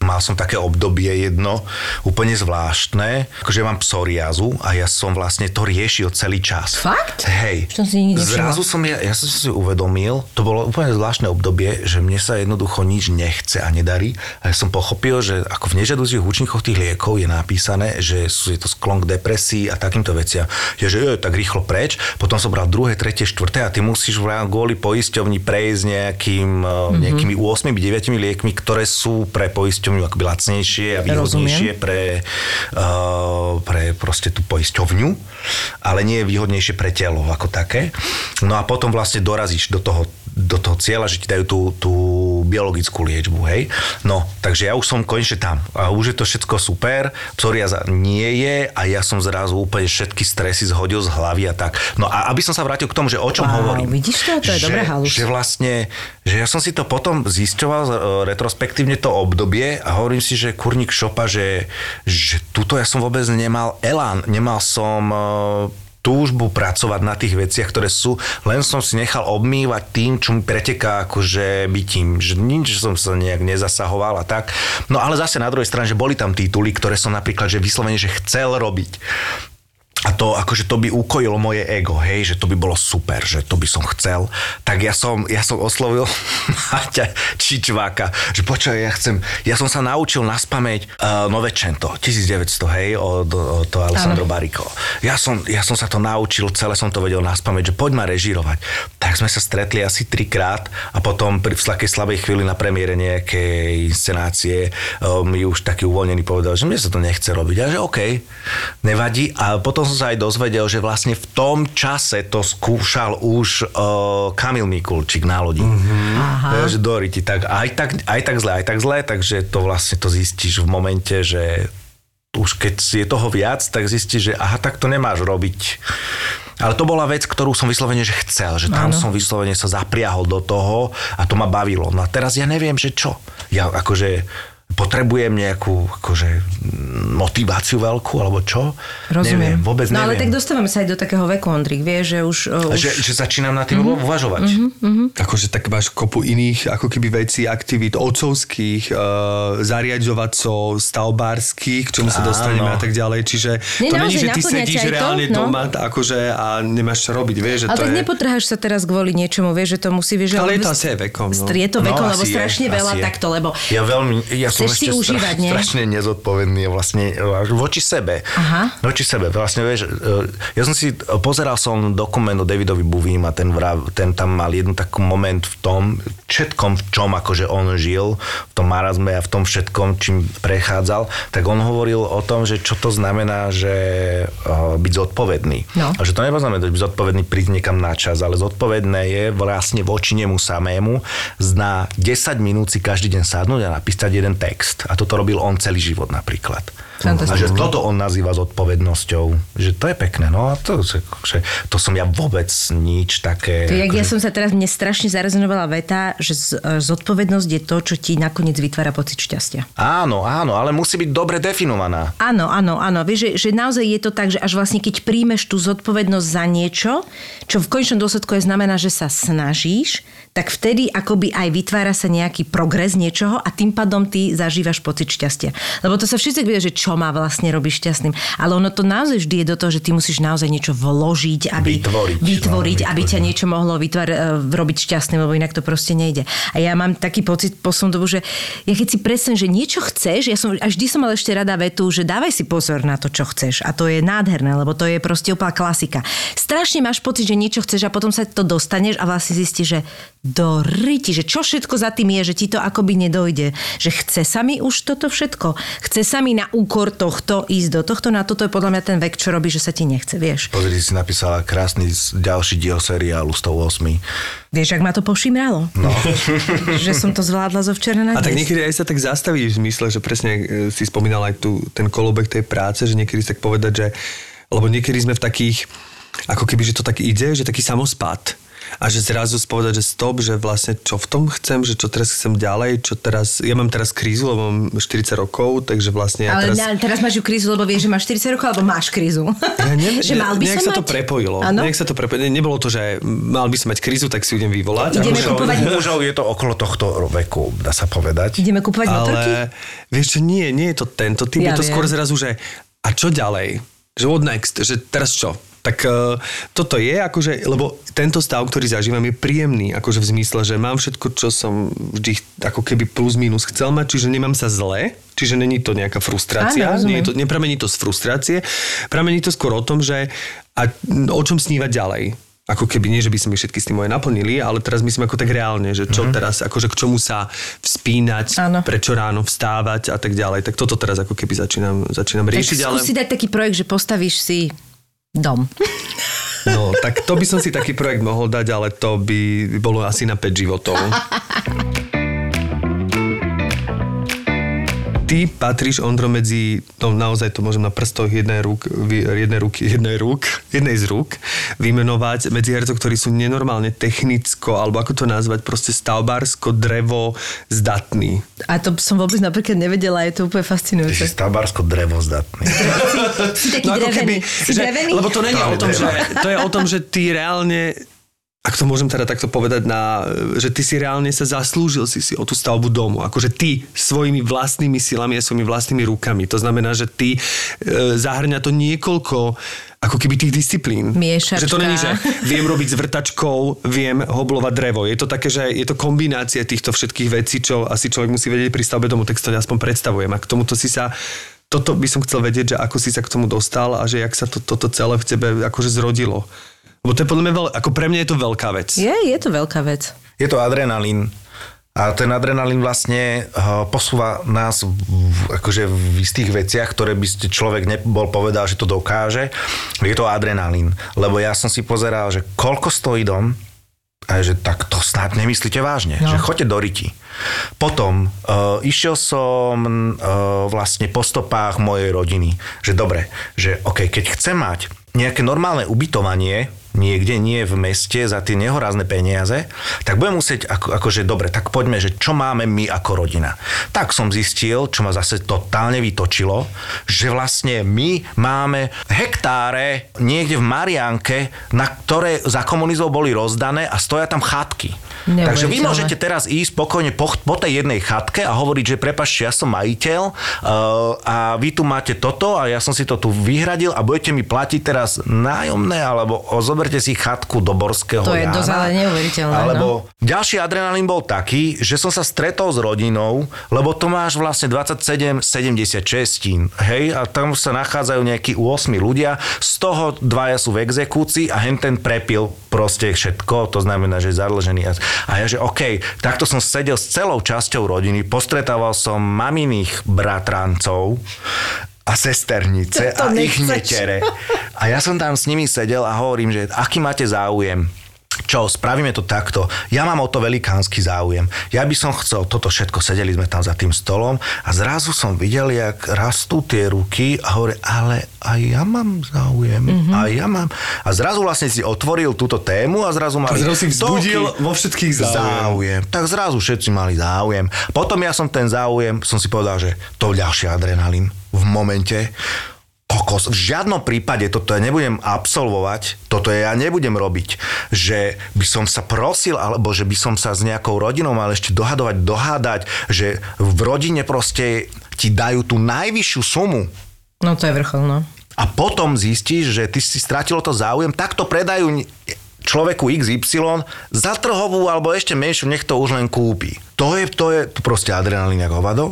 mal som také obdobie jedno, úplne zvláštne, akože ja mám psoriázu a ja som vlastne to riešil celý čas. Fakt? Hej. Som si. Zrazu som ja, ja som si uvedomil, to bolo úplne zvláštne obdobie, že mne sa jednoducho nič nechce a nedarí. A ja som pochopil, že ako v nežiaducich účinkoch tých liekov je napísané, že sú, je to sklon k depresii a takýmto veciam. Ja, že jo, tak rýchlo preč, potom som bral druhé, tretie, štvrté a ty musíš v kvôli poisťovni prejsť nejakým, mm-hmm. nejakými 8-9 liekmi, ktoré sú pre poisťovňu akoby lacnejšie a výhodnejšie pre, uh, pre proste tú poisťovňu, ale nie je výhodnejšie pre telo ako také. No a potom vlastne dorazíš do toho do toho cieľa, že ti dajú tú, tú biologickú liečbu, hej. No, takže ja už som konečne tam. A už je to všetko super, psoriaza nie je a ja som zrazu úplne všetky stresy zhodil z hlavy a tak. No a aby som sa vrátil k tomu, že o čom Wow, hovorím. vidíš to? To je že, dobrá halus. Že vlastne, že ja som si to potom zisťoval e, retrospektívne to obdobie a hovorím si, že kurník šopa, že, že tuto ja som vôbec nemal elán, nemal som e, túžbu pracovať na tých veciach, ktoré sú, len som si nechal obmývať tým, čo mi preteká akože bytím, že nič som sa nejak nezasahoval a tak. No ale zase na druhej strane, že boli tam tituly, ktoré som napríklad, že vyslovene, že chcel robiť. A to, akože to by ukojilo moje ego, hej, že to by bolo super, že to by som chcel. Tak ja som, ja som oslovil [LAUGHS] Maťa Čičváka, že počkaj, ja chcem, ja som sa naučil na spameť uh, Novečento, 1900, hej, od, od to Alessandro Bariko. Ja som, ja som sa to naučil, celé som to vedel na spameť, že poď ma režírovať. Tak sme sa stretli asi trikrát a potom pri v slakej slabej chvíli na premiére nejakej inscenácie uh, mi už taký uvoľnený povedal, že mne sa to nechce robiť. A že OK, nevadí. A potom som sa aj dozvedel, že vlastne v tom čase to skúšal už uh, Kamil Mikulčík na lodi. Mm-hmm. Že Doriti, tak aj, tak aj tak zle, aj tak zle, takže to vlastne to zistíš v momente, že už keď je toho viac, tak zistíš, že aha, tak to nemáš robiť. Ale to bola vec, ktorú som vyslovene, že chcel, že tam Áno. som vyslovene sa zapriahol do toho a to ma bavilo. No a teraz ja neviem, že čo. Ja akože potrebujem nejakú akože, motiváciu veľkú, alebo čo? Rozumiem. Neviem, vôbec no ale neviem. tak dostávame sa aj do takého veku, Ondrik, vieš, že už... uh, už... Že, že začínam na tým Mhm. mm-hmm. uvažovať. Mm-hmm. Akože tak máš kopu iných ako keby vecí, aktivít otcovských, uh, zariadovacov, stavbárskych, k čomu sa Áno. dostaneme a tak ďalej. Čiže Nie, to není, že ty sedíš aj to, reálne no. doma akože, a nemáš čo robiť, vieš, že Ale to tak je... nepotrháš sa teraz kvôli niečomu, vieš, že to musí, vieš, Ale je lebo to asi aj vekom, no. Je to vekom, lebo asi je, strašne veľa je. takto, lebo Ja veľmi, ja Chceš si užívať, nie? strašne nezodpovedný vlastne e, voči sebe. Aha. Voči sebe, vlastne vieš, e, ja som si, pozeral som dokument o Davidovi Buvím a ten, vrav, ten tam mal jeden taký moment v tom, všetkom, v čom akože on žil, v tom marazme a v tom všetkom, čím prechádzal, tak on hovoril o tom, že čo to znamená, že byť zodpovedný. No. A že to neznamená byť zodpovedný prísť niekam na čas, ale zodpovedné je vlastne voči nemu samému na 10 minút si každý deň sadnúť a napísať jeden text. A toto robil on celý život napríklad. Fantastické. A že toto on nazýva zodpovednosťou. Že to je pekné. No a to, že, to som ja vôbec nič také... To, jak ja akože- som sa teraz, mne strašne zarezonovala veta, že z- e, zodpovednosť je to, čo ti nakoniec vytvára pocit šťastia. Áno, áno, ale musí byť dobre definovaná. Áno, áno, áno. Vieš, že, že naozaj je to tak, že až vlastne keď príjmeš tú zodpovednosť za niečo, čo v konečnom dôsledku je znamená, že sa snažíš, tak vtedy akoby aj vytvára sa nejaký progres niečoho a tým pádom ty zažívaš pocit šťastia. Lebo to sa všetci vie, že čo má vlastne robiť šťastným. Ale ono to naozaj vždy je do toho, že ty musíš naozaj niečo vložiť, aby, Vytvoriť, no, vytvoriť aby ťa vytvoriť. niečo mohlo vytvár, e, robiť šťastným, lebo inak to proste nejde. A ja mám taký pocit poslednú dobu, že ja keď si predstavím, že niečo chceš, ja som, a vždy som mal ešte rada vetu, že dávaj si pozor na to, čo chceš. A to je nádherné, lebo to je proste úplná klasika. Strašne máš pocit, že niečo chceš a potom sa to dostaneš a vlastne zistíš, že do ryti, že čo všetko za tým je, že ti to akoby nedojde. Že chce sa mi už toto všetko. Chce sa mi na úkor tohto ísť do tohto, na toto je podľa mňa ten vek, čo robí, že sa ti nechce, vieš. Pozri, si napísala krásny ďalší diel seriálu 108. Vieš, ak ma to pošimralo? No. [LAUGHS] že som to zvládla zo včera na A tak dnes. niekedy aj sa tak zastavíš v zmysle, že presne e, si spomínal aj tu ten kolobek tej práce, že niekedy si tak povedať, že lebo niekedy sme v takých, ako keby, že to tak ide, že taký samospad. A že zrazu spovedať, že stop, že vlastne čo v tom chcem, že čo teraz chcem ďalej, čo teraz, ja mám teraz krízu, lebo mám 40 rokov, takže vlastne ja Ale teraz... teraz... teraz máš ju krízu, lebo vieš, že máš 40 rokov, alebo máš krízu. Ja neviem, [LAUGHS] že mal by nejak sa to mať? prepojilo. Áno? Nejak sa to prepojilo. Nebolo to, že mal by som mať krízu, tak si ju idem vyvolať. Ideme Akože- kupovať- Mužov je to okolo tohto veku, dá sa povedať. Ideme motorky? Ale vieš čo, nie, nie je to tento typ, Ja je to viem. skôr zrazu, že a čo ďalej? Že what next? Že teraz čo? Tak uh, toto je akože, lebo tento stav, ktorý zažívam, je príjemný, akože v zmysle, že mám všetko, čo som vždy ako keby plus minus chcel mať, čiže nemám sa zle, čiže není to nejaká frustrácia, Áno, nie je to, nepramení to z frustrácie, pramení to skôr o tom, že a, o čom snívať ďalej. Ako keby nie, že by sa mi všetky s tým moje naplnili, ale teraz myslím ako tak reálne, že čo mm-hmm. teraz, akože k čomu sa vzpínať, Áno. prečo ráno vstávať a tak ďalej. Tak toto teraz ako keby začínam, začínam Tak riešiť, ale... skús si dať taký projekt, že postavíš si dom. No, tak to by som si taký projekt mohol dať, ale to by bolo asi na 5 životov. [LAUGHS] ty patríš, Ondro, medzi, no naozaj to môžem na prstoch jednej, rúk, jednej ruky, jednej rúk, [LAUGHS] jednej z rúk vymenovať medzi hercov, ktorí sú nenormálne technicko, alebo ako to nazvať, proste stavbársko, drevo, zdatní. A to som vôbec napríklad nevedela, je to úplne Ty si fascinujúce. stavbársko drevo zdatný. Si taký No ako keby, drevený. Si že, drevený? lebo to není o tom, že, to je o tom, že ty reálne ak to môžem teda takto povedať, na, že ty si reálne sa zaslúžil si, si o tú stavbu domu. Akože ty svojimi vlastnými silami a svojimi vlastnými rukami. To znamená, že ty e, zahrňa to niekoľko ako keby tých disciplín. Miešačka. Že to není, že viem robiť s vrtačkou, viem hoblovať drevo. Je to také, že je to kombinácia týchto všetkých vecí, čo asi človek musí vedieť pri stavbe domu, tak si to aspoň predstavujem. A k tomuto si sa toto by som chcel vedieť, že ako si sa k tomu dostal a že jak sa to, toto celé v tebe akože zrodilo. Lebo to je podľa mňa veľ, ako pre mňa je to veľká vec. Je, je to veľká vec. Je to adrenalín. A ten adrenalín vlastne uh, posúva nás v, v- akože v istých veciach, ktoré by ste človek nebol povedal, že to dokáže. Je to adrenalín. Lebo ja som si pozeral, že koľko stojí dom, a že tak to snad nemyslíte vážne, no. že choďte do riti. Potom uh, išiel som uh, vlastne po stopách mojej rodiny, že dobre, že OK, keď chcem mať nejaké normálne ubytovanie, niekde, nie v meste za tie nehorázne peniaze, tak budem musieť, ako, akože dobre, tak poďme, že čo máme my ako rodina. Tak som zistil, čo ma zase totálne vytočilo, že vlastne my máme hektáre niekde v Marianke, na ktoré za komunizmov boli rozdané a stoja tam chatky. Takže vy môžete teraz ísť spokojne po, po tej jednej chatke a hovoriť, že prepačte, ja som majiteľ uh, a vy tu máte toto a ja som si to tu vyhradil a budete mi platiť teraz nájomné alebo o, zoberte si chatku do Borského To je Jána. dosť ale neuveriteľné, no. Alebo ďalší adrenalín bol taký, že som sa stretol s rodinou, lebo to máš vlastne 27-76, hej, a tam sa nachádzajú nejakí 8 ľudia, z toho dvaja sú v exekúcii a hen ten prepil proste všetko, to znamená, že je zadlžený. A ja, že OK, takto som sedel s celou časťou rodiny, postretával som maminých bratrancov a sesternice To a ich nechceš. netere. A ja som tam s nimi sedel a hovorím, že aký máte záujem? Čo, spravíme to takto. Ja mám o to velikánsky záujem. Ja by som chcel toto všetko, sedeli sme tam za tým stolom a zrazu som videl, jak rastú tie ruky a hovorí, ale aj ja mám záujem, Mhm. mm-hmm. aj ja mám. A zrazu vlastne si otvoril túto tému a zrazu mali... A zrazu si vzbudil vo všetkých záujem. záujem. Tak zrazu všetci mali záujem. Potom ja som ten záujem, som si povedal, že to ďalší adrenalín v momente, kokos, v žiadnom prípade toto ja nebudem absolvovať, toto ja nebudem robiť, že by som sa prosil, alebo že by som sa s nejakou rodinou mal ešte dohadovať, dohádať, že v rodine proste ti dajú tú najvyššiu sumu No to je vrchol, no. a potom zistíš, že ty si stratilo to záujem, tak to predajú človeku XY za trhovú alebo ešte menšiu, nech to už len kúpi. To je, to je proste adrenalín ako hovado.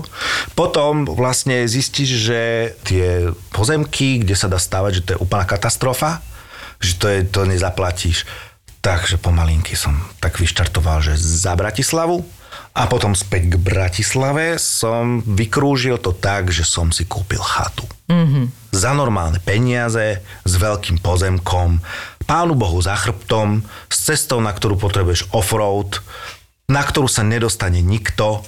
Potom vlastne zistíš, že tie pozemky, kde sa dá stávať, že to je úplná katastrofa, že to, je, to nezaplatíš. Takže pomalinky som tak vyštartoval, že za Bratislavu a potom späť k Bratislave som vykrúžil to tak, že som si kúpil chatu. Mm-hmm. Za normálne peniaze, s veľkým pozemkom, pánu Bohu za chrbtom, s cestou, na ktorú potrebuješ offroad, na ktorú sa nedostane nikto.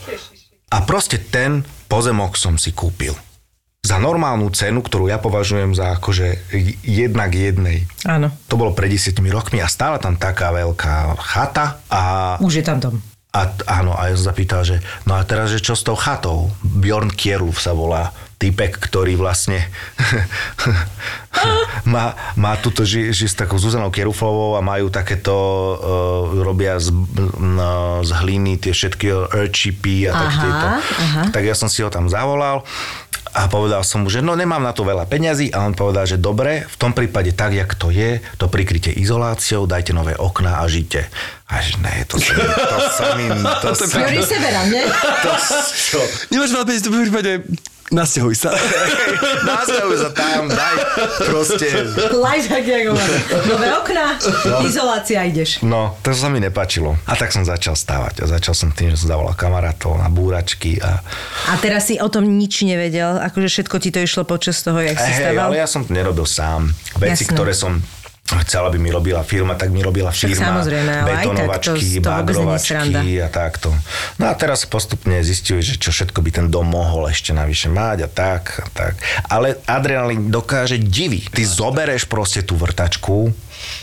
A proste ten pozemok som si kúpil. Za normálnu cenu, ktorú ja považujem za akože jedna k jednej. Áno. To bolo pred 10 rokmi a stála tam taká veľká chata a Už je tam dom. a áno, a ja som zapýtal, že no a teraz, že čo s tou chatou? Bjorn Kierulf sa volá typek, ktorý vlastne [LAUGHS] má, má túto, ži, ži s takou Zuzanou Kierulfovou a majú takéto, uh, robia z, no, z hliny tie všetky určipy a tak Aha, tieto. aha. Tak ja som si ho tam zavolal a povedal som mu, že no nemám na to veľa peňazí a on povedal, že dobre, v tom prípade tak, jak to je, to prikryte izoláciou, dajte nové okná a žite. A že ne, to sa mi, to sa mi, to [LAUGHS] sa, Juri Severan, nie? to, [LAUGHS] čo? Nemáš veľa peniazí, to v prípade nasťahuj sa. [LAUGHS] Nastavuj sa tam, daj proste. Lifehack, jak hovorí. Nové okná, izolácia, ideš. No, to sa mi nepačilo. A tak som začal stávať. A začal som tým, že som zavolal kamarátov na búračky a... A teraz si o tom nič nevedel, akože všetko ti to išlo počas toho, jak si stával? ale ja som to nerobil sám. Veci, Jasné. ktoré som chcela by mi robila firma, tak mi robila firma, samozrejme, ale aj tak to- betonovačky, to bagrovačky a takto. No a teraz postupne zistili, že čo všetko by ten dom mohol ešte navyše mať a tak a tak. Ale adrenalín dokáže divy. Ty zobereš proste tú vrtačku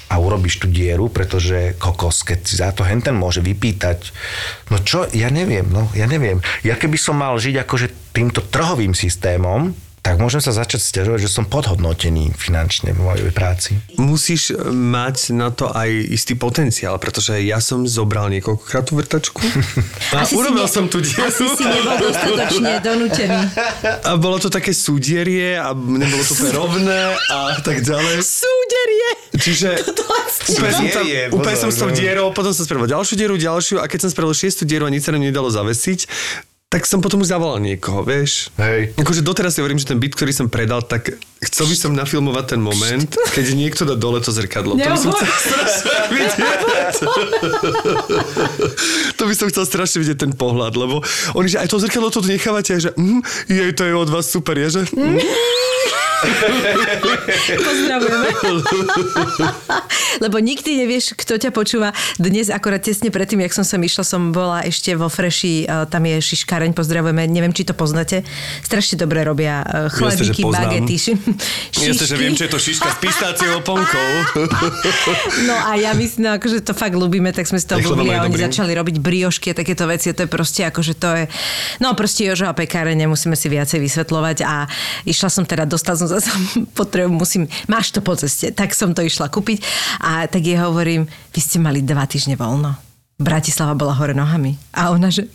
a urobíš tú dieru, pretože kokos, keď si za to henten môže vypýtať. No čo, ja neviem, no ja neviem. Ja keby som mal žiť akože týmto trhovým systémom, tak môžem sa začať stiažovať, že som podhodnotený finančne v mojej práci. Musíš mať na to aj istý potenciál, pretože ja som zobral niekoľkokrát tú vrtačku [LAUGHS] a Asi si urobil ne- som tú dieru. Asi si nebol dostatočne [LAUGHS] donútený. A bolo to také súdierie a nebolo to úplne rovné a tak ďalej. Súderie! Čiže [LAUGHS] úplne som, tam, úplne som s tou no. dierou, potom som spravil ďalšiu dieru, ďalšiu a keď som spravil šiestu dieru a nič sa nám nedalo zavesiť, tak som potom už zavolal niekoho, vieš. Hej. Akože doteraz si hovorím, že ten byt, ktorý som predal, tak chcel by som nafilmovať ten moment, keď niekto dá dole to zrkadlo. To by som chcel strašne vidieť. to by som chcel strašne vidieť ten pohľad, lebo oni, že aj to zrkadlo to tu nechávate, a že mm, jej, to je od vás super, je, že? Mm. [LAUGHS] Pozdravujeme. [LAUGHS] Lebo nikdy nevieš, kto ťa počúva. Dnes akorát tesne predtým, jak som sem išla, som bola ešte vo Freši, eh, tam je šiškareň, pozdravujeme, neviem, či to poznáte. Strašne dobre robia že chlebíky, bagety, ši- Jasne, že šišky. viem, čo je to šiška s pistáciou ponkou. [LAUGHS] No a ja myslím, no, akože to fakt ľúbime, tak sme si to Aj chleba obľúbili a oni dobrý. začali robiť briošky a takéto veci. To je proste akože to je... No proste Jožo a pekáre, nemusíme si viacej vysvetľovať a išla som teda, dostal som zase [LAUGHS] potrebu, musím, máš to po ceste, tak som to išla kúpiť a tak jej hovorím, vy ste mali dva týždne voľno. Bratislava bola hore nohami. A ona, že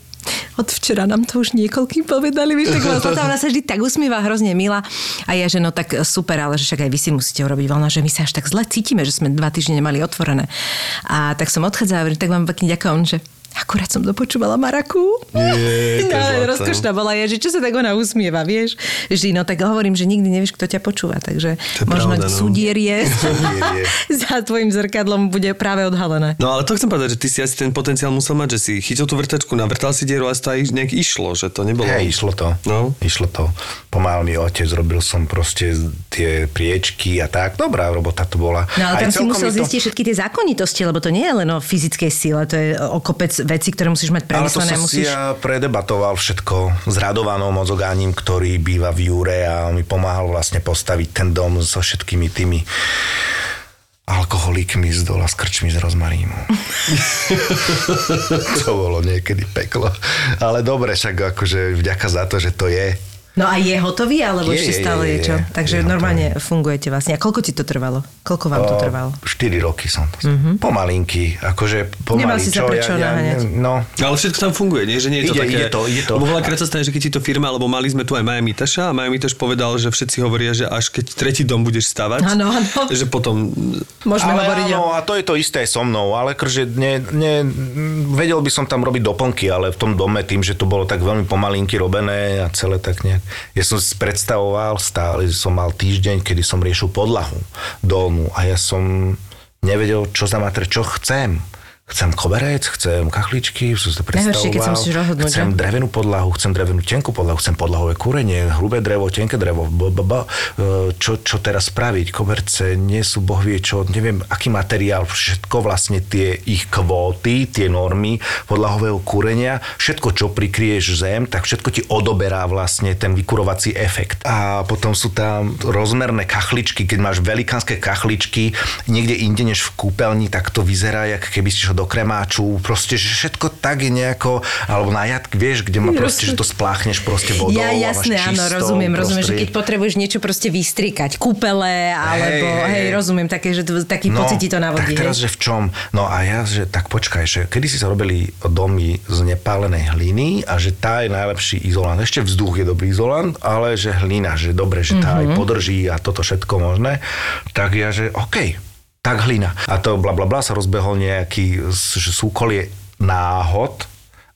od včera nám to už niekoľkým povedali, vieš, tak potom [LAUGHS] ona sa vždy tak usmieva, hrozne milá. A ja, že no tak super, ale že však aj vy si musíte urobiť voľno, že my sa až tak zle cítime, že sme dva týždne nemali otvorené. A tak som odchádzala, tak vám pekne ďakujem, že akurát som dopočúvala Maraku. Je [LAUGHS] no, rozkošná bola je, že čo sa tak ona usmieva, vieš? Vždy, no tak hovorím, že nikdy nevieš, kto ťa počúva, takže To možno pravda, no. súdierie [LAUGHS] [LAUGHS] za tvojim zrkadlom bude práve odhalené. No ale to chcem povedať, že ty si asi ten potenciál musel mať, že si chytil tú vrtačku, navrtal si dieru a to aj nejak išlo, že to nebolo... Hej, išlo to. No. Išlo to. Pomáhal mi otec, robil som proste tie priečky a tak. Dobrá robota to bola. No ale Aj tam si musel to- zistiť všetky tie zákonitosti, lebo to nie je len o fyzickej sile, to je o kopec veci, ktoré musíš mať Ale to premyslené. som si musíš... ja predebatoval všetko s Radovanom Mozogánim, ktorý býva v Júre a on mi pomáhal vlastne postaviť ten dom so všetkými tými alkoholíkmi z dola s krčmi z rozmarínu. [LAUGHS] to bolo niekedy peklo. Ale dobre, však akože vďaka za to, že to je. No a je hotový, alebo Je, ešte stále je, je, čo? Takže Je normálne fungujete vlastne. A koľko ti to trvalo? Koľko vám to O, trvalo? 4 roky som to. Mm-hmm. Pomalinky, akože pomaly. Nemal si sa čo, prečo naháňať. No, Ale všetko tam funguje, nie? Že nie je to Ide, také... ide to, ide to. Lebo veľakrát sa stane, že keď ti to firma, alebo mali sme tu aj Miami Taša a Miami Taš povedal, že všetci hovoria, že až keď tretí dom budeš stavať, Áno, áno. že potom... Môžeme ale hovoriť o... áno, a to je to isté so mnou, ale akože ne, ne, vedel by som tam robiť doplnky, ale v tom dome tým, že to bolo tak veľmi pomalinky robené a celé tak nejak. Ja som si predstavoval stále, že som mal týždeň, kedy som riešil podlahu dolnú a ja som nevedel, čo za mater, čo chcem. Chcem koberec, chcem kachličky, som si to Najhoršie, keď sa predstavoval. rozhodnúť, chcem že? drevenú podlahu, chcem drevenú tenkú podlahu, chcem podlahové kúrenie, hrubé drevo, tenké drevo, b, b, b, čo, čo teraz spraviť, koberce nie sú boh vie čo, neviem aký materiál, všetko vlastne tie ich kvóty, tie normy podlahového kúrenia, všetko čo prikrieš zem, tak všetko ti odoberá vlastne ten vykurovací efekt. A potom sú tam rozmerné kachličky, keď máš velikánske kachličky niekde inde než v kúpeľni, tak to vyzerá, jak keby si šiel do kremáču, proste, že všetko tak je nejako, alebo na jadk, vieš, kde má proste, že to spláchneš proste vodou Ja jasné, áno, rozumiem, rozumiem, že keď potrebuješ niečo proste vystrikať, kúpele, alebo hej, hej. rozumiem, také, že to, taký pocit ti to navodí. tak teraz, hej? že v čom? No a ja, že tak počkaj, že kedy si sa robili domy z nepálenej hliny a že tá je najlepší izolant. Ešte vzduch je dobrý izolant, ale že hlina, že dobre, že tá Mhm. aj podrží a toto všetko možné. Tak ja, že OK, tak hlina. A to bla bla bla sa rozbehol nejaký súkolie náhod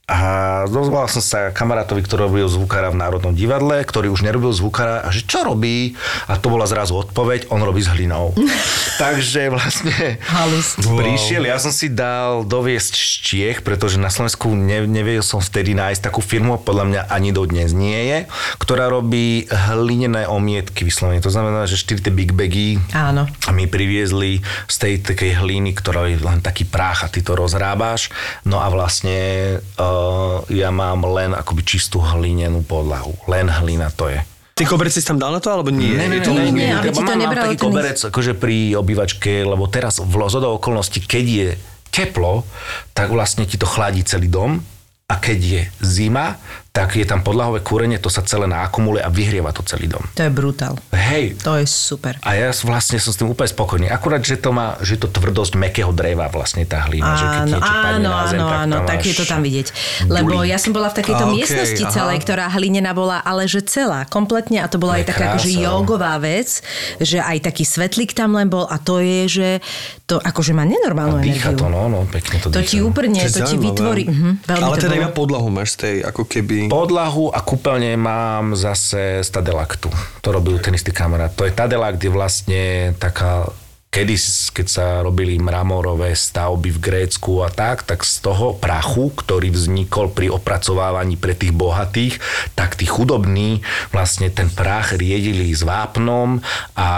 A dozval som sa kamarátovi, ktorý robil zvukára v Národnom divadle, ktorý už nerobil zvukára a že čo robí? A to bola zrazu odpoveď, on robí s hlinou. [LAUGHS] Takže vlastne Halus. prišiel, ja som si dal doviesť z Čiech, pretože na Slovensku ne, nevedel som vtedy nájsť takú firmu, podľa mňa ani dodnes nie je, ktorá robí hlinené omietky vyslovene. To znamená, že 4 tie big bagy Áno. a my priviezli z tej takej hliny, ktorá je len taký prach a ty to rozrábáš. No a vlastne ja mám len akoby čistú hlinenú podlahu. Len hlina to je. Ty koberec si tam dal na to, alebo nie? Ne, ne, to ne, nie, to Mám- mám nebralo taký koberec akože pri obývačke, lebo teraz v zhodou okolností, keď je teplo, tak vlastne ti to chladí celý dom a keď je zima, tak je tam podlahové kúrenie, to sa celé naakumuluje a vyhrieva to celý dom. To je brutál. Hej, To je super. a ja vlastne som s tým úplne spokojný. Akurát, že to má, že to tvrdosť mekého dreva vlastne tá hlina. že keď Áno, niečo padne áno, na zem, áno, tak áno, tam tak je to tam vidieť. Lebo bulík. ja som bola v takejto A, okej, miestnosti aha. celej, ktorá hlinená bola, ale že celá, kompletne a to bola To aj je taká akože krása, no. jogová vec, že aj taký svetlík tam len bol a to je, že to akože má nenormálnu A dýcha energiu. to, no, no, pekne to, To dýcha. ti úplne, To je ti vytvorí. Mhm, veľmi Ale teda iba podlahu máš z tej, ako keby... Podlahu a kúpeľne mám zase z Tadelaktu. To robil ten istý kamarát. To je Tadelakt, je vlastne taká kedy, keď sa robili mramorové stavby v Grécku a tak, tak z toho prachu, ktorý vznikol pri opracovávaní pre tých bohatých, tak tí chudobní vlastne ten prach riedili s vápnom a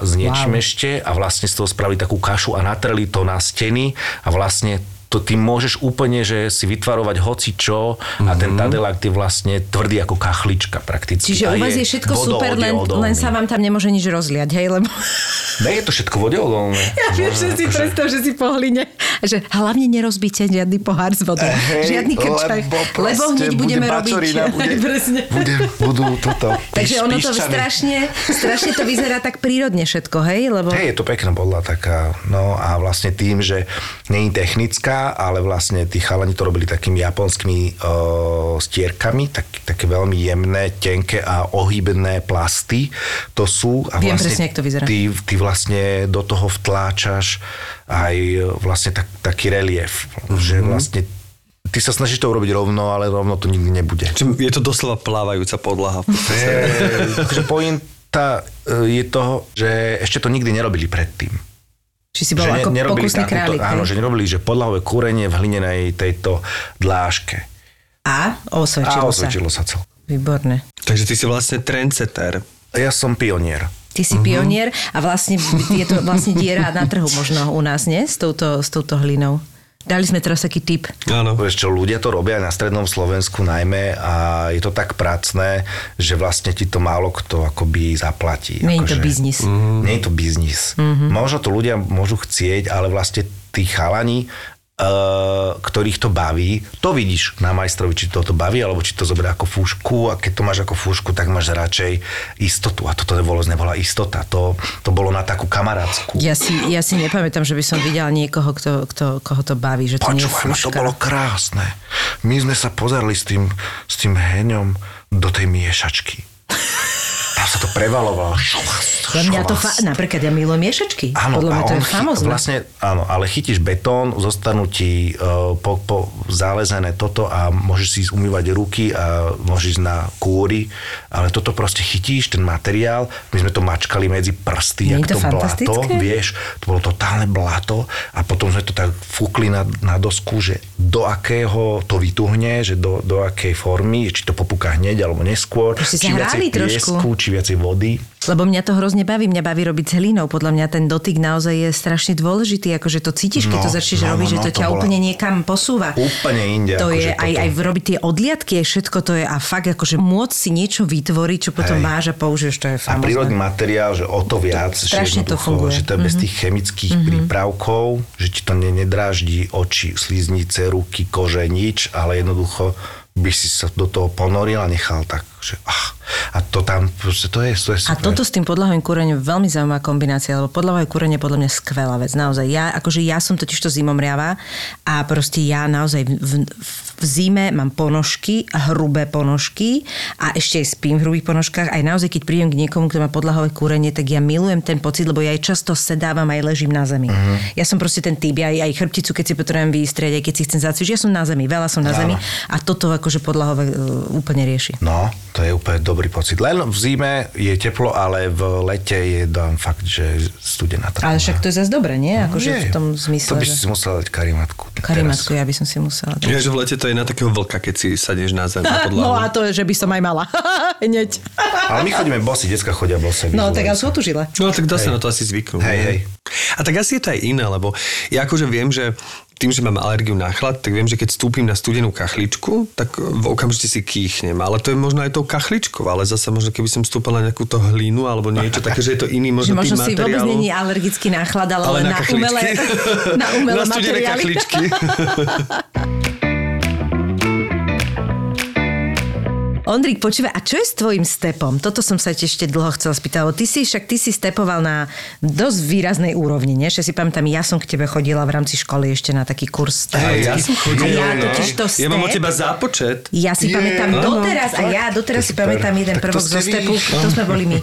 s niečím Wow. ešte a vlastne z toho spravili takú kašu a natreli to na steny a vlastne to ty môžeš úplne, že si vytvarovať hoci čo a ten tadelakt je vlastne tvrdý ako kachlička prakticky. Čiže A u vás je všetko super, len, len sa vám tam nemôže nič rozliať, hej? Lebo Ne, je to všetko vodeodolné. ja viem, že si predstav, že si po hline, že hlavne nerozbíte žiadny pohár s vodou, žiadny krčach, lebo, proste hneď bude budeme robiť. [LAUGHS] Bude, Presne. bude, budú toto. Takže ono to strašne, strašne to vyzerá tak prírodne všetko, hej? Lebo Hej, je to pekná podľa taká, no a vlastne tým, že nie je ale vlastne tí chalani to robili takými japonskými uh, stierkami, tak, také veľmi jemné, tenké a ohybné plasty to sú. A Viem vlastne presne, jak to vyzerá. Ty, ty vlastne do toho vtláčaš aj e, vlastne tak, taký relief, Mhm. že vlastne ty sa snažíš to urobiť rovno, ale rovno to nikdy nebude. Čiže Je to doslova plávajúca podlaha. [LAUGHS] pointa e, je toho, že ešte to nikdy nerobili predtým. Či si bol že ako nerobili pokusný králik. Áno, že nerobili, že podlahové kúrenie v hlinenej tejto dláške. A A osvedčilo, sa. osvedčilo sa celkom. Výborné. Takže ty si vlastne trendsetter. Ja som pionier. Ty si pionier a vlastne [LAUGHS] je to vlastne diera na trhu možno u nás, nie? S touto, s touto hlinou. Dali sme teraz taký tip. Áno. Vieš čo, ľudia to robia na strednom Slovensku najmä a je to tak pracné, že vlastne ti to málo kto akoby zaplatí. Nie je to Akože- biznis. Nie je to biznis. Možno to ľudia môžu chcieť, ale vlastne tí chalani, ktorých to baví, to vidíš na majstrovi, či to to baví, alebo či to zoberie ako fúšku a keď to máš ako fúšku, tak máš radšej istotu. A toto vôbec nebola istota, to, to bolo na takú kamarátsku. Ja si, ja si nepamätám, že by som videla niekoho, kto, kto, koho to baví, že to nie je Počúvaj, ma, to fúška. bolo krásne. My sme sa pozerali s tým, s tým heňom do tej miešačky. Sa to prevalovalo. Za mňa to, fa- napríklad ja milujem miešačky. Áno, Podľa mňa to je famozné. Vlastne, áno, ale chytíš betón, zostanú ti uh, po, po zálezené toto a môžeš si umývať ruky a môžeš ísť na kúry, ale toto proste chytíš, ten materiál, my sme to mačkali medzi prsty, Nie jak to to, blato, vieš, to bolo totálne blato a potom sme to tak fúkli na, na dosku, že do akého to vytuhne, že do, do akej formy, či to popúka hneď alebo neskôr, či viacej trošku. piesku, či viacej vody. Lebo mňa to hrozne baví, mňa baví robiť s hlinou. Podľa mňa ten dotyk naozaj je strašne dôležitý, akože to cítiš, keď No, to začneš no, robiť, no, že no, to to ťa bola- úplne niekam posúva. Úplne inde, To akože je aj, toto. aj robiť tie odliadky, aj všetko to je a fakt akože môcť si niečo vytvoriť, čo potom Hej. máš a použiješ, to je A famozné. prírodný materiál, že o to viac, že, strašne to funguje. Že to je bez tých chemických prípravkov, že ti to ne, nedráždi oči, sliznice, ruky, kože, nič, ale jednoducho by si sa do toho ponoril a nechal tak, že ach, a to tam, to je, to je A super. toto s tým podlahovým kúrením veľmi zaujímavá kombinácia, lebo podlahové kúrenie je podľa mňa skvelá vec. Naozaj, ja, akože ja som totiž to zimomriava a proste ja naozaj v, v, v v zime mám ponožky, hrubé ponožky a ešte aj spím v hrubých ponožkách. Aj naozaj, keď prídem k niekomu, kto má podlahové kúrenie, tak ja milujem ten pocit, lebo ja aj často sedávam aj ležím na zemi. Uh-huh. Ja som proste ten typ, ja aj, aj chrbticu, keď si potrebujem vystrieť, aj keď si chcem zacvičiť, ja som na zemi, veľa som na zemi a toto akože podlahové uh, úplne rieši. No, to je úplne dobrý pocit. Len v zime je teplo, ale v lete je dám fakt, že studená. Ale však to je zase dobre, nie? Akože Nie, v tom zmysle, To by že... si musela dať karimatku. Karimatku, ja by som si musela dať. Že v lete to je na takého vlka, keď si sadneš na zem na [LAUGHS] podlahu. No a to je, že by som aj mala. [LAUGHS] Hneď. Ale my chodíme bosy, detská chodia bosy. No tak ale sú tu žile. No tak dá sa na to asi zvyknúť. Hej, hej. A tak asi je to aj iné, lebo ja akože viem, že tým, že mám alergiu na chlad, tak viem, že keď stúpim na studenú kachličku, tak v okamžite si kýchnem. Ale to je možno aj tou kachličkou, ale zase možno keby som stúpal na nejakú to hlínu alebo niečo také, že je to iný Že možno, možno typ si vôbec není alergický na chlad, ale, ale na, na, umelé, [LAUGHS] na umelé na studené materiály. kachličky. [LAUGHS] Ondrik, počúvaj, a čo je s tvojim stepom? Toto som sa ešte dlho chcela spýtať, lebo ty si však ty si stepoval na dosť výraznej úrovni, nie? Že si pamätám, ja som k tebe chodila v rámci školy ešte na taký kurz. Hej, ja som chodil, a ja totiž to Ja mám od step- teba zápočet. Ja si Je, pamätám áno, doteraz, a ja doteraz si pamätám jeden Tak prvok zo stepu, to sme boli my.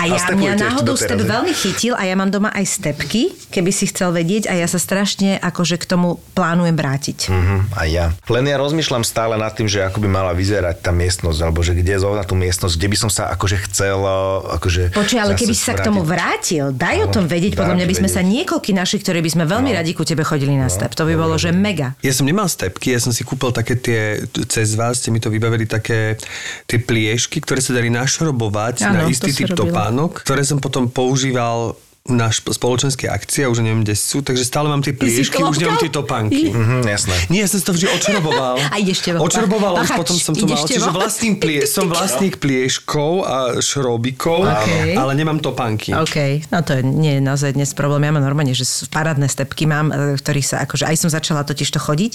A ja, mňa náhodou step veľmi chytil a ja mám doma aj stepky, keby si chcel vedieť a ja sa strašne akože k tomu plánujem vrátiť. Mhm, a ja. Len ja rozmýšľam stále nad tým, že ako by mala vyzerať tá miestnosť, alebo že kde je zrovna tú miestnosť, kde by som sa akože chcel uh, akože Počuj, ale keby si sa k tomu vrátil, daj o tom vedieť, podľa mňa by sme vedieť. sa niekoľky našich, ktorí by sme veľmi radi ku tebe chodili na step. To by bolo, že mega. Ja som nemal stepky, ja som si kúpil také tie, cez vás ste mi to vybavili, také tie pliešky, ktoré sa dali našrobovať Áno, na istý typ topánok, ktoré som potom používal na spoločenské akcie, už neviem, kde sú, takže stále mám tie si pliešky, už nemám tie topánky. Mhm, jasné. Nie, ja som si to vždy odšroboval. [LAUGHS] A ideš. Odšroboval, už potom som to mal. Čiže vlastním plie, [LAUGHS] som vlastník plieškov a šrobikov, Okej. ale nemám topánky. OK, no to je, nie je naozaj dnes problém. Ja mám normálne, že parádne stepky mám, e, v ktorých sa, akože aj som začala totiž to chodiť.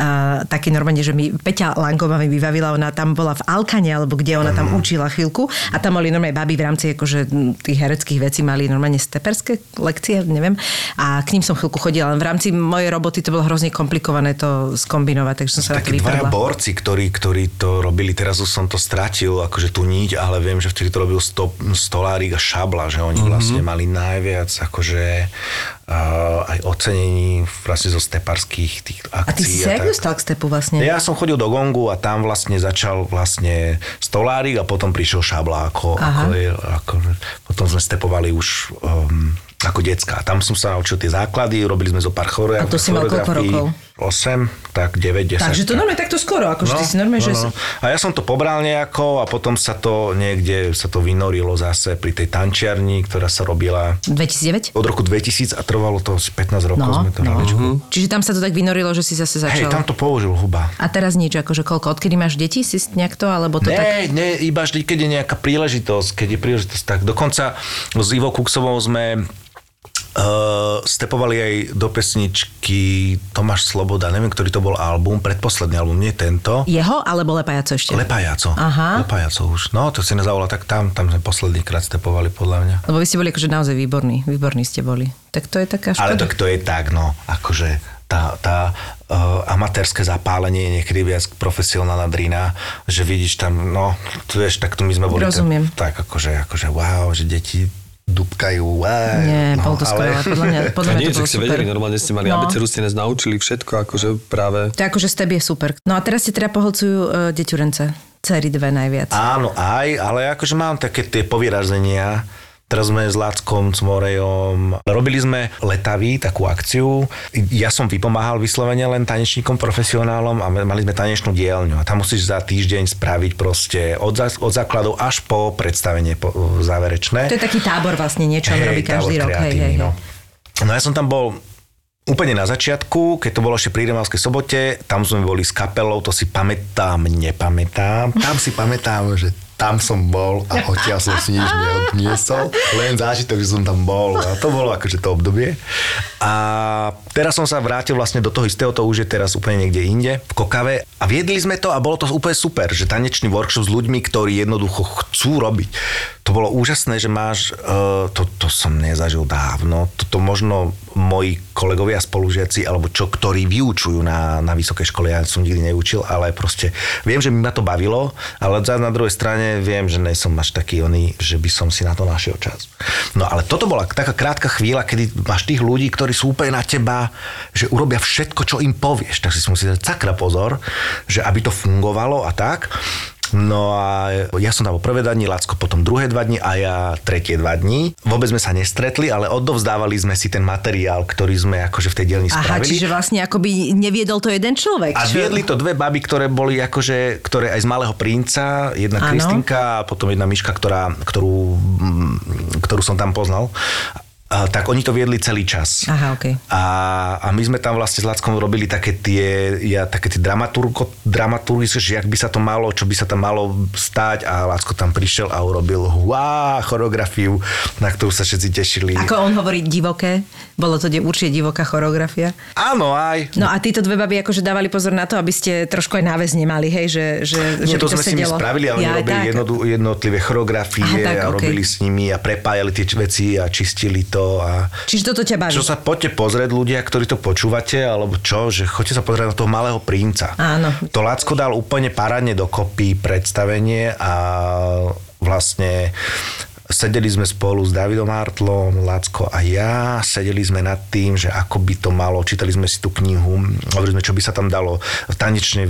Uh, taký normálne, že mi Peťa Langová mi vybavila, ona tam bola v Alkane, alebo kde ona tam učila chvíľku a tam boli normálne baby v rámci akože tých hereckých vecí mali normálne steperské lekcie, neviem. A k ním som chvíľku chodila, len v rámci mojej roboty to bolo hrozne komplikované to skombinovať, takže som sa Takí dvaja borci, ktorí, ktorí to robili, teraz už som to stratil, akože tú niť, ale viem, že vtedy to robil sto, Stolárik a Šabla, že oni mm-hmm. vlastne mali najviac akože aj ocenení vlastne zo steparských tých akcií. A ty si sa dostal k stepu vlastne? Ja som chodil do Gongu a tam vlastne začal vlastne Stolárik a potom prišiel Šabla ako, Aha. ako, ako potom sme stepovali už um, ako decka. Tam som sa naučil tie základy, robili sme zo pár chore, A to si mal koľko choreografií. rokov? 8, tak 9, 10. Takže to tak. normálne takto skoro, akože ty si normálne, že... no. A ja som to pobral nejako a potom sa to niekde sa to vynorilo zase pri tej tančiarni, ktorá sa robila 2009? od roku 2000 a trvalo to asi 15 rokov sme to hrali. no. Čiže tam sa to tak vynorilo, že si zase Hej, začal. tam to použil huba. A teraz nič, akože koľko? Odkedy máš deti? Si nejak to, alebo to Ne, tak... ne, iba vždy, keď je nejaká príležitosť, keď je príležitosť, tak dokonca s Ivo Kuksovou sme Uh, stepovali aj do pesničky Tomáš Sloboda, neviem, ktorý to bol album, predposledný album, nie tento. Jeho, alebo Lepajaco ešte? Lepajaco. Aha. Lepajaco už. No, to si nezavolal, tak tam, tam sme posledný krát stepovali, podľa mňa. Lebo vy ste boli akože naozaj výborní. Výborní ste boli. Tak to je taká Ale škoda. tak to je tak, no, akože tá, tá uh, amatérske zapálenie je niekedy viac profesionálna drina, že vidíš tam, no, tu vieš, tak tu my sme boli Rozumiem. tak akože, akože wow, že deti dupkajú, wow, Nie, no, bolo to skoro, ale podľa mňa, [LAUGHS] podľa mňa nie, to bolo ste vedeli, normálne ste mali No. abecedu, ste nás naučili všetko, akože práve... To akože step je super. No a teraz ste teda poholcujú uh, deťurence. Cery dve najviac. Áno, aj, ale akože mám také tie povyrazenia. Teraz sme s Láckom, s Morejom. Robili sme letavy, takú akciu. Ja som vypomáhal vyslovene len tanečníkom, profesionálom a mali sme tanečnú dielňu. A tam musíš za týždeň spraviť proste od, zá, od základov až po predstavenie po, záverečné. To je taký tábor vlastne, niečo on robí každý rok. Hej, hej, hej. no. no ja som tam bol úplne na začiatku, keď to bolo ešte pri Rimavskej sobote, tam sme boli s kapelou, to si pamätám, nepamätám. Tam si pamätám, že tam som bol a odtiaľ som si nič neodniesol, len zážitok, že som tam bol a to bolo akože to obdobie. A teraz som sa vrátil vlastne do toho istého, to už je teraz úplne niekde inde, v Kokave a viedli sme to a bolo to úplne super, že tanečný workshop s ľuďmi, ktorí jednoducho chcú robiť. To bolo úžasné, že máš, uh, to, to som nezažil dávno, toto možno moji kolegovia, spolužiaci, alebo čo, ktorí vyučujú na, na vysokej škole, ja som nikdy neučil, ale proste viem, že mi ma to bavilo, ale na druhej strane viem, že nejsom až taký oný, že by som si na to našiel čas. No ale toto bola taká krátka chvíľa, kedy máš tých ľudí, ktorí sú úplne na teba, že urobia všetko, čo im povieš. Tak si musí dať sakra pozor, že aby to fungovalo a tak. No a ja som tam bol prvé dva dní, Lacko potom druhé dva dní a ja tretie dva dní. Vôbec sme sa nestretli, ale odovzdávali sme si ten materiál, ktorý sme akože v tej dielni Aha, spravili. čiže vlastne akoby neviedol to jeden človek. A čo? viedli to dve baby, ktoré boli akože, ktoré aj z Malého princa, jedna Áno. Kristinka a potom jedna Miška, ktorá, ktorú, mm, ktorú som tam poznal. A, tak oni to viedli celý čas. Aha, okej. A, a my sme tam vlastne s Lackom robili také tie, ja, také tie dramaturgo, dramaturgy, že jak by sa to malo, čo by sa tam malo stať a Lacko tam prišiel a urobil hua, choreografiu, na ktorú sa všetci tešili. Ako on hovorí divoké, bolo to určite divoká choreografia. Áno, aj. No a títo dve baby akože dávali pozor na to, aby ste trošku aj náväz nemali, hej, že, že, Nie, že to by sme si my sedelo. spravili, ale Ja, robili tak. jednodu- jednotlivé choreografie Aha, tak, a robili s nimi a prepájali tie veci a čistili to. A... Čiže toto ťa baví. Čo sa poďte pozrieť ľudia, ktorí to počúvate, alebo čo, že choďte sa pozrieť na toho malého princa. Áno. To Lacko dal úplne parádne dokopy predstavenie a vlastne sedeli sme spolu s Davidom Hartlom, Lacko a ja, sedeli sme nad tým, že ako by to malo, čítali sme si tú knihu, hovorili sme, čo by sa tam dalo tanečne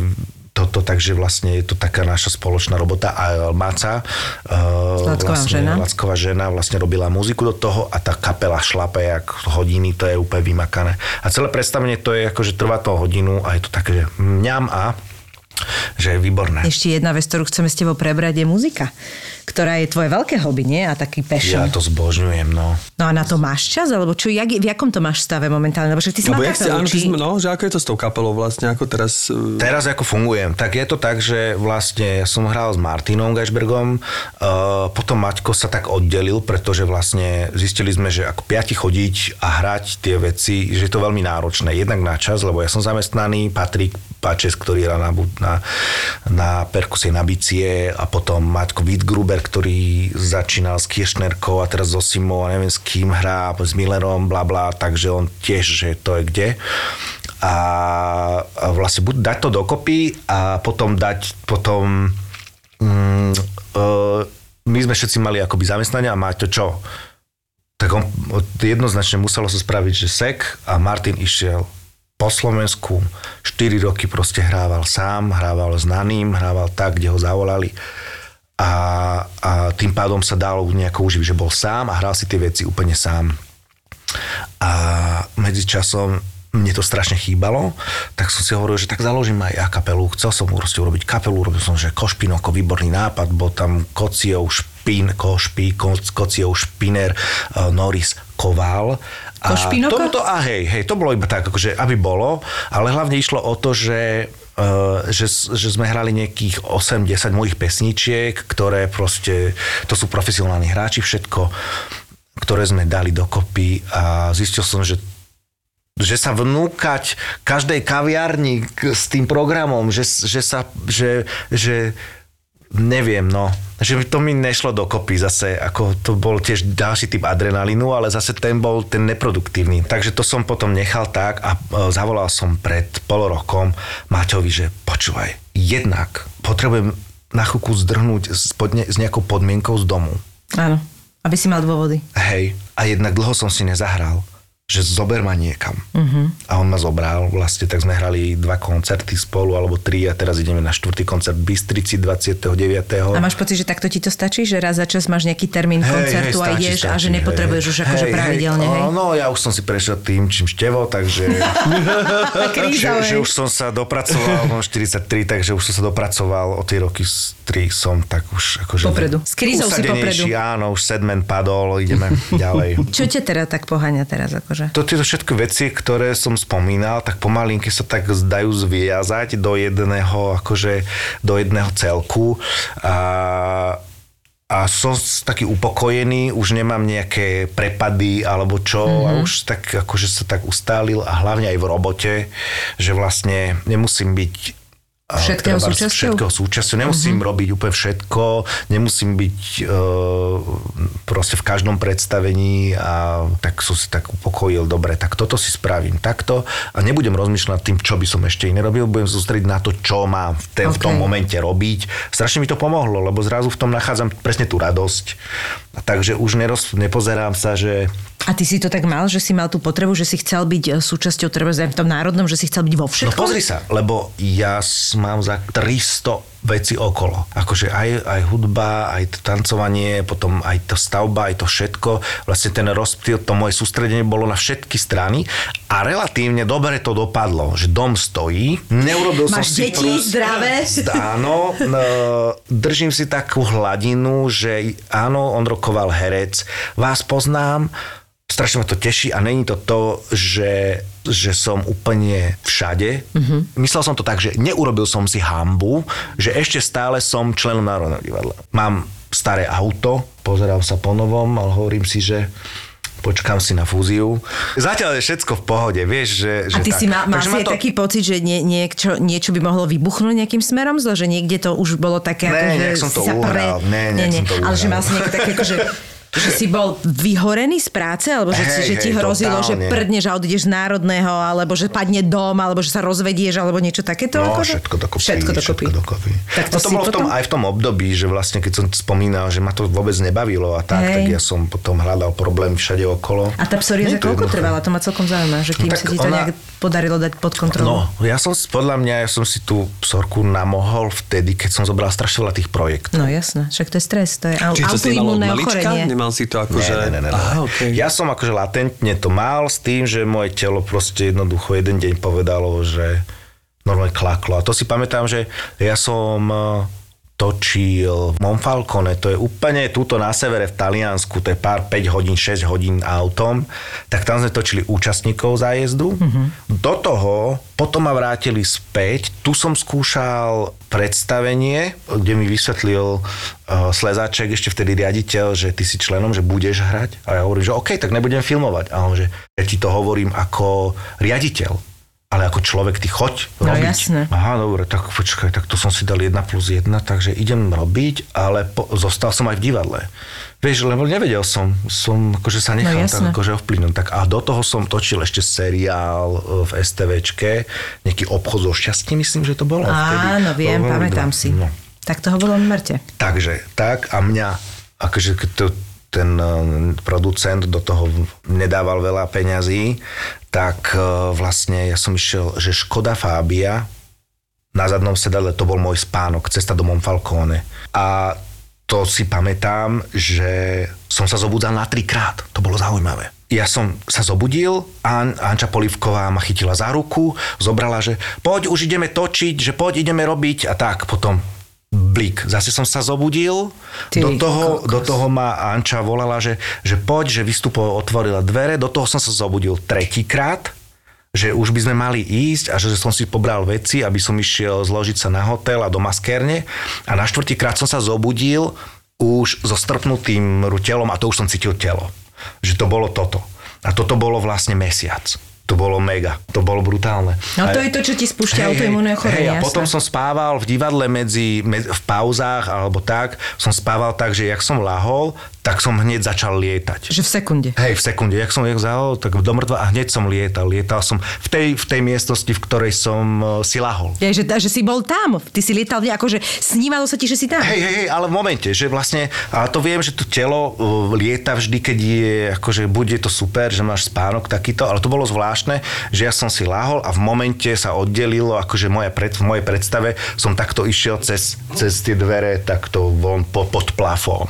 toto, takže vlastne je to taká naša spoločná robota a Maca, uh, Lacková vlastne, žena. Lacková žena vlastne robila muziku do toho a tá kapela šlape jak hodiny, to je úplne vymakané. A celé predstavenie to je akože trvá to hodinu a je to také, že mňam a že je výborné. Ešte jedna vec, ktorú chceme s tebou prebrať, je muzika, ktorá je tvoje veľké hobby, nie? A taký passion. Ja to zbožňujem, no. No a na to máš čas? Alebo čo, jak, v jakom to máš stave momentálne? Lebo však ty si Lebo ste, kapelu, áno, či... no, že ako je to s tou kapelou vlastne, ako teraz... eh, Teraz ako fungujem? Tak je to tak, že vlastne ja som hral s Martinom Gešbergom, uh, potom Maťko sa tak oddelil, pretože vlastne zistili sme, že ako piati chodiť a hrať tie veci, že je to veľmi náročné. Jednak na čas, lebo ja som zamestnaný, Patrik Pačes, ktorý hrá na, na, na perkusie na bicie a potom Maťko Wittgruber, ktorý začínal s Kiršnerkou a teraz so Simou a neviem s kým hrá, s Millerom, bla bla, takže on tiež, že to je kde a, a vlastne buď dať to dokopy a potom dať potom mm, uh, my sme všetci mali akoby zamestnania a Maťo čo? Tak on jednoznačne muselo sa spraviť, že sek a Martin išiel po Slovensku, 4 roky proste hrával sám, hrával znaným, hrával tak, kde ho zavolali a, a tým pádom sa dalo nejako užiť, že bol sám a hral si tie veci úplne sám. A medzi časom mne to strašne chýbalo, tak som si hovoril, že tak založím aj ja kapelu. Chcel som proste urobiť kapelu, robil som, že Košpin ako výborný nápad, bol tam Kociov, Špin, Košpi, Ko- Kociov, Špiner, uh, Norris, Koval. A Košpinoko? to, a hej, hej, to bolo iba tak, akože, aby bolo, ale hlavne išlo o to, že že, že sme hrali nejakých 8-10 mojich pesničiek, ktoré proste, to sú profesionálni hráči, všetko, ktoré sme dali dokopy a zistil som, že že sa vnúkať každej kaviarni s tým programom, že, že sa, že, že neviem, no, že to mi nešlo dokopy zase, ako to bol tiež ďalší typ adrenalínu, ale zase ten bol ten neproduktívny. Takže to som potom nechal tak a e, zavolal som pred pol rokom Maťovi, že počúvaj, jednak potrebujem na chvíľku zdrhnúť s, podne, s nejakou podmienkou z domu. Áno, aby si mal dôvody. Hej, a jednak dlho som si nezahral, že zober ma niekam. Uh-huh. A on ma zobral, vlastne tak sme hrali dva koncerty spolu, alebo tri a teraz ideme na štvrtý koncert v Bystrici 29. A máš pocit, že takto ti to stačí? Že raz za čas máš nejaký termín koncertu a ideš a že nepotrebuješ už akože pravidelne, hej? Hej, no ja už som si prešiel tým, čím števo, takže... [LAUGHS] Že, že hej. už som sa dopracoval, mám 43, takže už som sa dopracoval o tie roky, z 3 som tak už akože... Popredu. S krízou si popredu. Áno, už sedmen padol, ideme [LAUGHS] ďalej. Čo ťa teda tak poháňa teraz? Akože? Akože. To tieto všetky veci, ktoré som spomínal, tak pomalinky sa tak zdajú zviazať do jedného, akože do jedného celku. A, a som taký upokojený, už nemám nejaké prepady alebo čo mm-hmm. a už tak akože sa tak ustálil a hlavne aj v robote, že vlastne nemusím byť Všetkého súčasťou? Všetkého súčasťou. Nemusím uh-huh. robiť úplne všetko, nemusím byť uh, proste v každom predstavení a tak som si tak upokojil, dobre, tak toto si spravím takto a nebudem rozmýšľať tým, čo by som ešte iné robil, budem sústrediť na to, čo mám v, ten, okay. v tom momente robiť. Strašne mi to pomohlo, lebo zrazu v tom nachádzam presne tú radosť. A takže už neroz, nepozerám sa, že A ty si to tak mal, že si mal tú potrebu, že si chcel byť e, súčasťou treba v tom národnom, že si chcel byť vo No všetkom? pozri sa, lebo ja mám za 300 veci okolo. Akože aj, aj hudba, aj to tancovanie, potom aj to stavba, aj to všetko. Vlastne ten rozptýl, to moje sústredenie bolo na všetky strany a relatívne dobre to dopadlo, že dom stojí, neurobil som Máš si deti zdravé? [LAUGHS] Áno, no, držím si takú hladinu, že áno, Ondro Koval herec, vás poznám, strašne ma to teší a není to to, že, že som úplne všade. Mm-hmm. Myslel som to tak, že neurobil som si hambu, že ešte stále som členom Národného divadla. Mám staré auto, pozerám sa po novom, ale hovorím si, že počkám si na fúziu. Zatiaľ je všetko v pohode, vieš, že... A že ty tak. si mal, mal si aj taký pocit, že nie, niečo, niečo by mohlo vybuchnúť nejakým smerom zle, že niekde to už bolo také, Ne, ako, že som to uhral. Ne, nejak som to Ale že uhral. mal si nejaké také, ako, [LAUGHS] že, že si bol vyhorený z práce, alebo že, Hej, že ti hej, hrozilo, že totálne. prdneš a odídeš z národného, alebo že padne dom, alebo že sa rozvedieš, alebo niečo takéto? No, akože? všetko dokopy. Všetko dokopy. Všetko dokopy. Tak to no to si bolo v tom, potom- aj v tom období, že vlastne keď som spomínal, že ma to vôbec nebavilo a tak, Hej. tak ja som potom hľadal problémy všade okolo. A tá psoriaza koľko jednoduché. trvala? To ma celkom zaujíma, že kým No sa ti to ona- nejak podarilo dať pod kontrolu. No, ja som, si- podľa mňa, ja som si tú psorku namohol vtedy, keď som zobral strašne veľa tých projektov. No jasné, však to je stres, to je Čiže si autoimunné malička? ochorenie. Nemal si to akože... Ne, ne, ne, ne, ne. Aha, okay. Ja som akože latentne to mal s tým, že moje telo proste jednoducho jeden deň povedalo, že normálne klaklo. A to si pamätám, že ja som točil Monfalcone, to je úplne túto na severe v Taliansku, to je pár 5 hodín, 6 hodín autom, tak tam sme točili účastníkov zájezdu. Mm-hmm. Do toho potom ma vrátili späť, tu som skúšal predstavenie, kde mi vysvetlil uh, Slezáček, ešte vtedy riaditeľ, že ty si členom, že budeš hrať. A ja hovorím, že OK, tak nebudem filmovať. A on, že ja ti to hovorím ako riaditeľ. Ale ako človek, ty choď No, robiť. jasné. Aha, dobre, tak počkaj, tak to som si dal 1 plus 1, takže idem robiť, ale po, zostal som aj v divadle. Vieš, lebo nevedel som, som akože sa nechal No, no, tak akože ovplyvnúť. Tak a do toho som točil ešte seriál e, v STVčke, nejaký obchod so šťastím, myslím, že to bolo. Áno, vtedy. viem, To bolo pamätám dva. si. No. Tak toho bolo mŕte. Takže tak a mňa, akože to, ten eh, producent do toho nedával veľa peňazí, tak eh, vlastne ja som išiel, že Škoda Fábia na zadnom sedadle, to bol môj spánok, cesta do Monfalcone. A to si pamätám, že som sa zobudzal na trikrát. To bolo zaujímavé. Ja som sa zobudil, An- Anča Polivková ma chytila za ruku, zobrala, že poď, už ideme točiť, že poď, ideme robiť a tak. Potom blik. Zase som sa zobudil, Ty do toho, kokos. do toho ma Anča volala, že, že poď, že vystupovo otvorila dvere, do toho som sa zobudil tretíkrát, že už by sme mali ísť a že som si pobral veci, aby som išiel zložiť sa na hotel a do maskérne a na štvrtýkrát som sa zobudil už so strpnutým telom a to už som cítil telo. Že to bolo toto. A toto bolo vlastne mesiac. To bolo mega. To bolo brutálne. No to A- je to, čo ti spúšťa autoimunné ochorenie, Hej, a potom som spával v divadle medzi, med, v pauzách alebo tak, som spával tak, že jak som lahol, tak som hneď začal lietať. Že v sekunde. Hej, v sekunde. Jak som ich zahol, tak do mŕtva a hneď som lietal. Lietal som v tej, v tej miestnosti, v ktorej som uh, si lahol. Ja, že, že si bol tam, ty si lietal, akože snívalo sa ti, že si tam. Hej, hej, hej, ale v momente, že vlastne, ale to viem, že to telo uh, lieta vždy, keď je, akože bude to super, že máš spánok takýto, ale to bolo zvláštne, že ja som si lahol a v momente sa oddelilo, akože moja pred, v mojej predstave som takto išiel cez, cez tie dvere takto von po, pod plafón.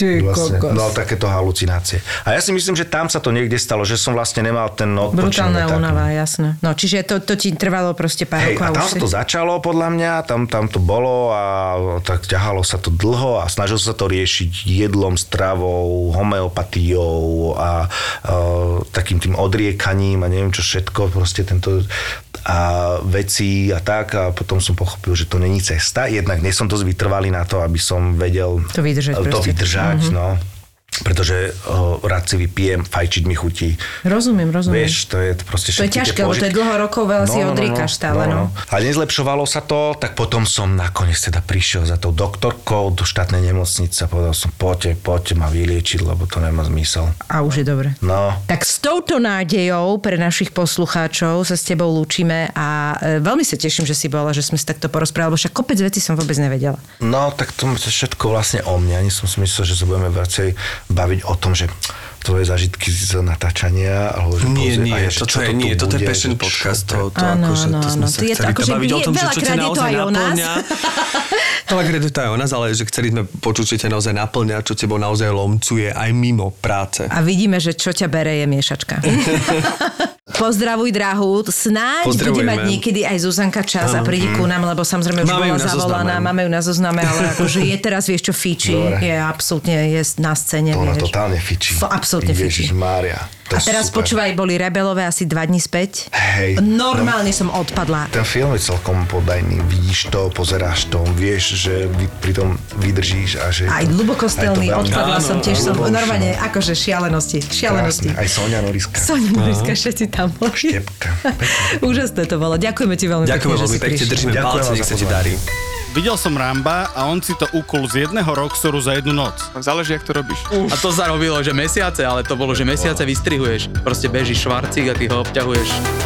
Ty vlastne kokos. No, takéto halucinácie. A ja si myslím, že tam sa to niekde stalo, že som vlastne nemal ten odpočinok. Brutálna únava, jasné. No, čiže to, to ti trvalo proste pár Hej, rokov. a tam sa si- to začalo podľa mňa, tam, tam to bolo a tak ťahalo sa to dlho a snažil sa to riešiť jedlom, stravou, homeopatiou a uh, takým tým odriekaním a neviem čo všetko, proste tento a veci a tak a potom som pochopil, že to není cesta. Jednak nie som dosť vytrvalý na to, aby som vedel To vydržať to proste. vydržať no. Pretože uh, rád si vypijem, fajčiť mi chutí. Rozumiem, rozumiem. Vieš, to je proste To je ťažké, lebo to je dlho rokov, veľa si odriekaš stále, no. A nezlepšovalo sa to, tak potom som nakoniec teda prišiel za tou doktorkou do štátnej nemocnice a povedal som, poďte, poďte ma vyliečiť, lebo to nemá zmysel. A už je dobre. No, Tak s touto nádejou pre našich poslucháčov sa s tebou lúčime a e, veľmi sa teším, že si bola, že sme si takto porozprávali, lebo však kopec vecí som vôbec nevedela. no tak to je všetko vlastne o mne. Ani som si myslel, že sa budeme viacej baviť o tom, že tvoje zažitky z natáčania, alebo že Nie, pozrie- nie, a je, že toto čo je, tu nie, toto je bude, passion že čo podcast, to, to Áno, akože, áno, to sme áno. sa To to chceli akože baviť o tom, že čo ťa to naozaj naplňa. [LAUGHS] Veľakrát je to aj o nás, ale že chceli sme počuť, čo ťa naozaj naplňa, čo tebou naozaj lomcuje aj mimo práce. A vidíme, že čo ťa bere je miešačka. [LAUGHS] Pozdravuj, drahu. Snáď bude mať niekedy aj Zuzanka čas a príde ku nám, lebo samozrejme už Máme bola zavolaná, máme ju na zozname, ale [LAUGHS] akože je teraz, vieš čo, fiči. Je absolútne je na scéne, To ona totálne fičí. F- absolútne. Ježiš Mária. A teraz počúvaj, boli rebelové asi dva dní späť. Hej. Normálne som odpadla. Ten film je celkom podajný. Vidíš to, pozeráš to, vieš, že vy, pri tom vydržíš a že... Aj hlbokostelný, odpadla som tiež, som Áno, normálne, akože šialenosti, šialenosti. Krásne. Aj Sonia Noriska. Sonia Noriska, všetci tam boli. Štepka. Úžasné to bolo. Ďakujeme ti veľmi Ďakujeme pekne, že veľmi pekne, držíme Ďakujem palce, nech sa ti darí. Videl som Ramba a on si to ukul z jedného roxoru za jednu noc. Záleží, jak to robíš. A to zarobilo, že mesiace, ale to bolo, že mesiace vystrihuješ. Proste bežíš švarcík a ty ho obťahuješ.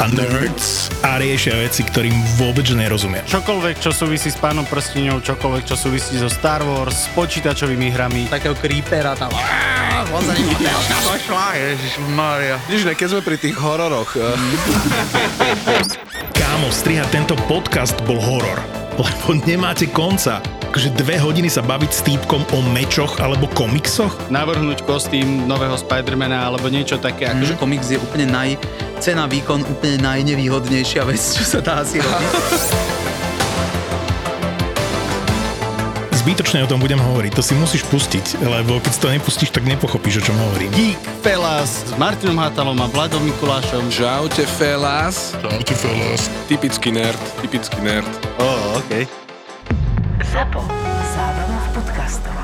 a Nerds a riešia veci, ktorým vôbec nerozumia. Čokoľvek, čo súvisí s pánom prstiňou, čokoľvek, čo súvisí so Star Wars, s počítačovými hrami. Takého creepera tam. Ne, keď sme pri tých hororoch, eh, Kámo, strihať tento podcast bol horor, lebo nemáte konca. Takže dve hodiny sa baviť s týpkom o mečoch alebo komiksoch? Navrhnúť kostým nového Spidermana alebo niečo také. Že Akože komiks je úplne naj... Cena, výkon úplne najnevýhodnejšia vec, čo sa dá asi robiť. [LAUGHS] Zbytočne o tom budem hovoriť, to si musíš pustiť, lebo keď si to nepustíš, tak nepochopíš, o čom hovorím. Geek Fellas s Martinom Hatalom a Vladom Mikulášom. Čaute felas. Čaute fellas. Typický nerd, typický nerd. Ó, oh, OK. ZAPO. Zábrná v podcastovách.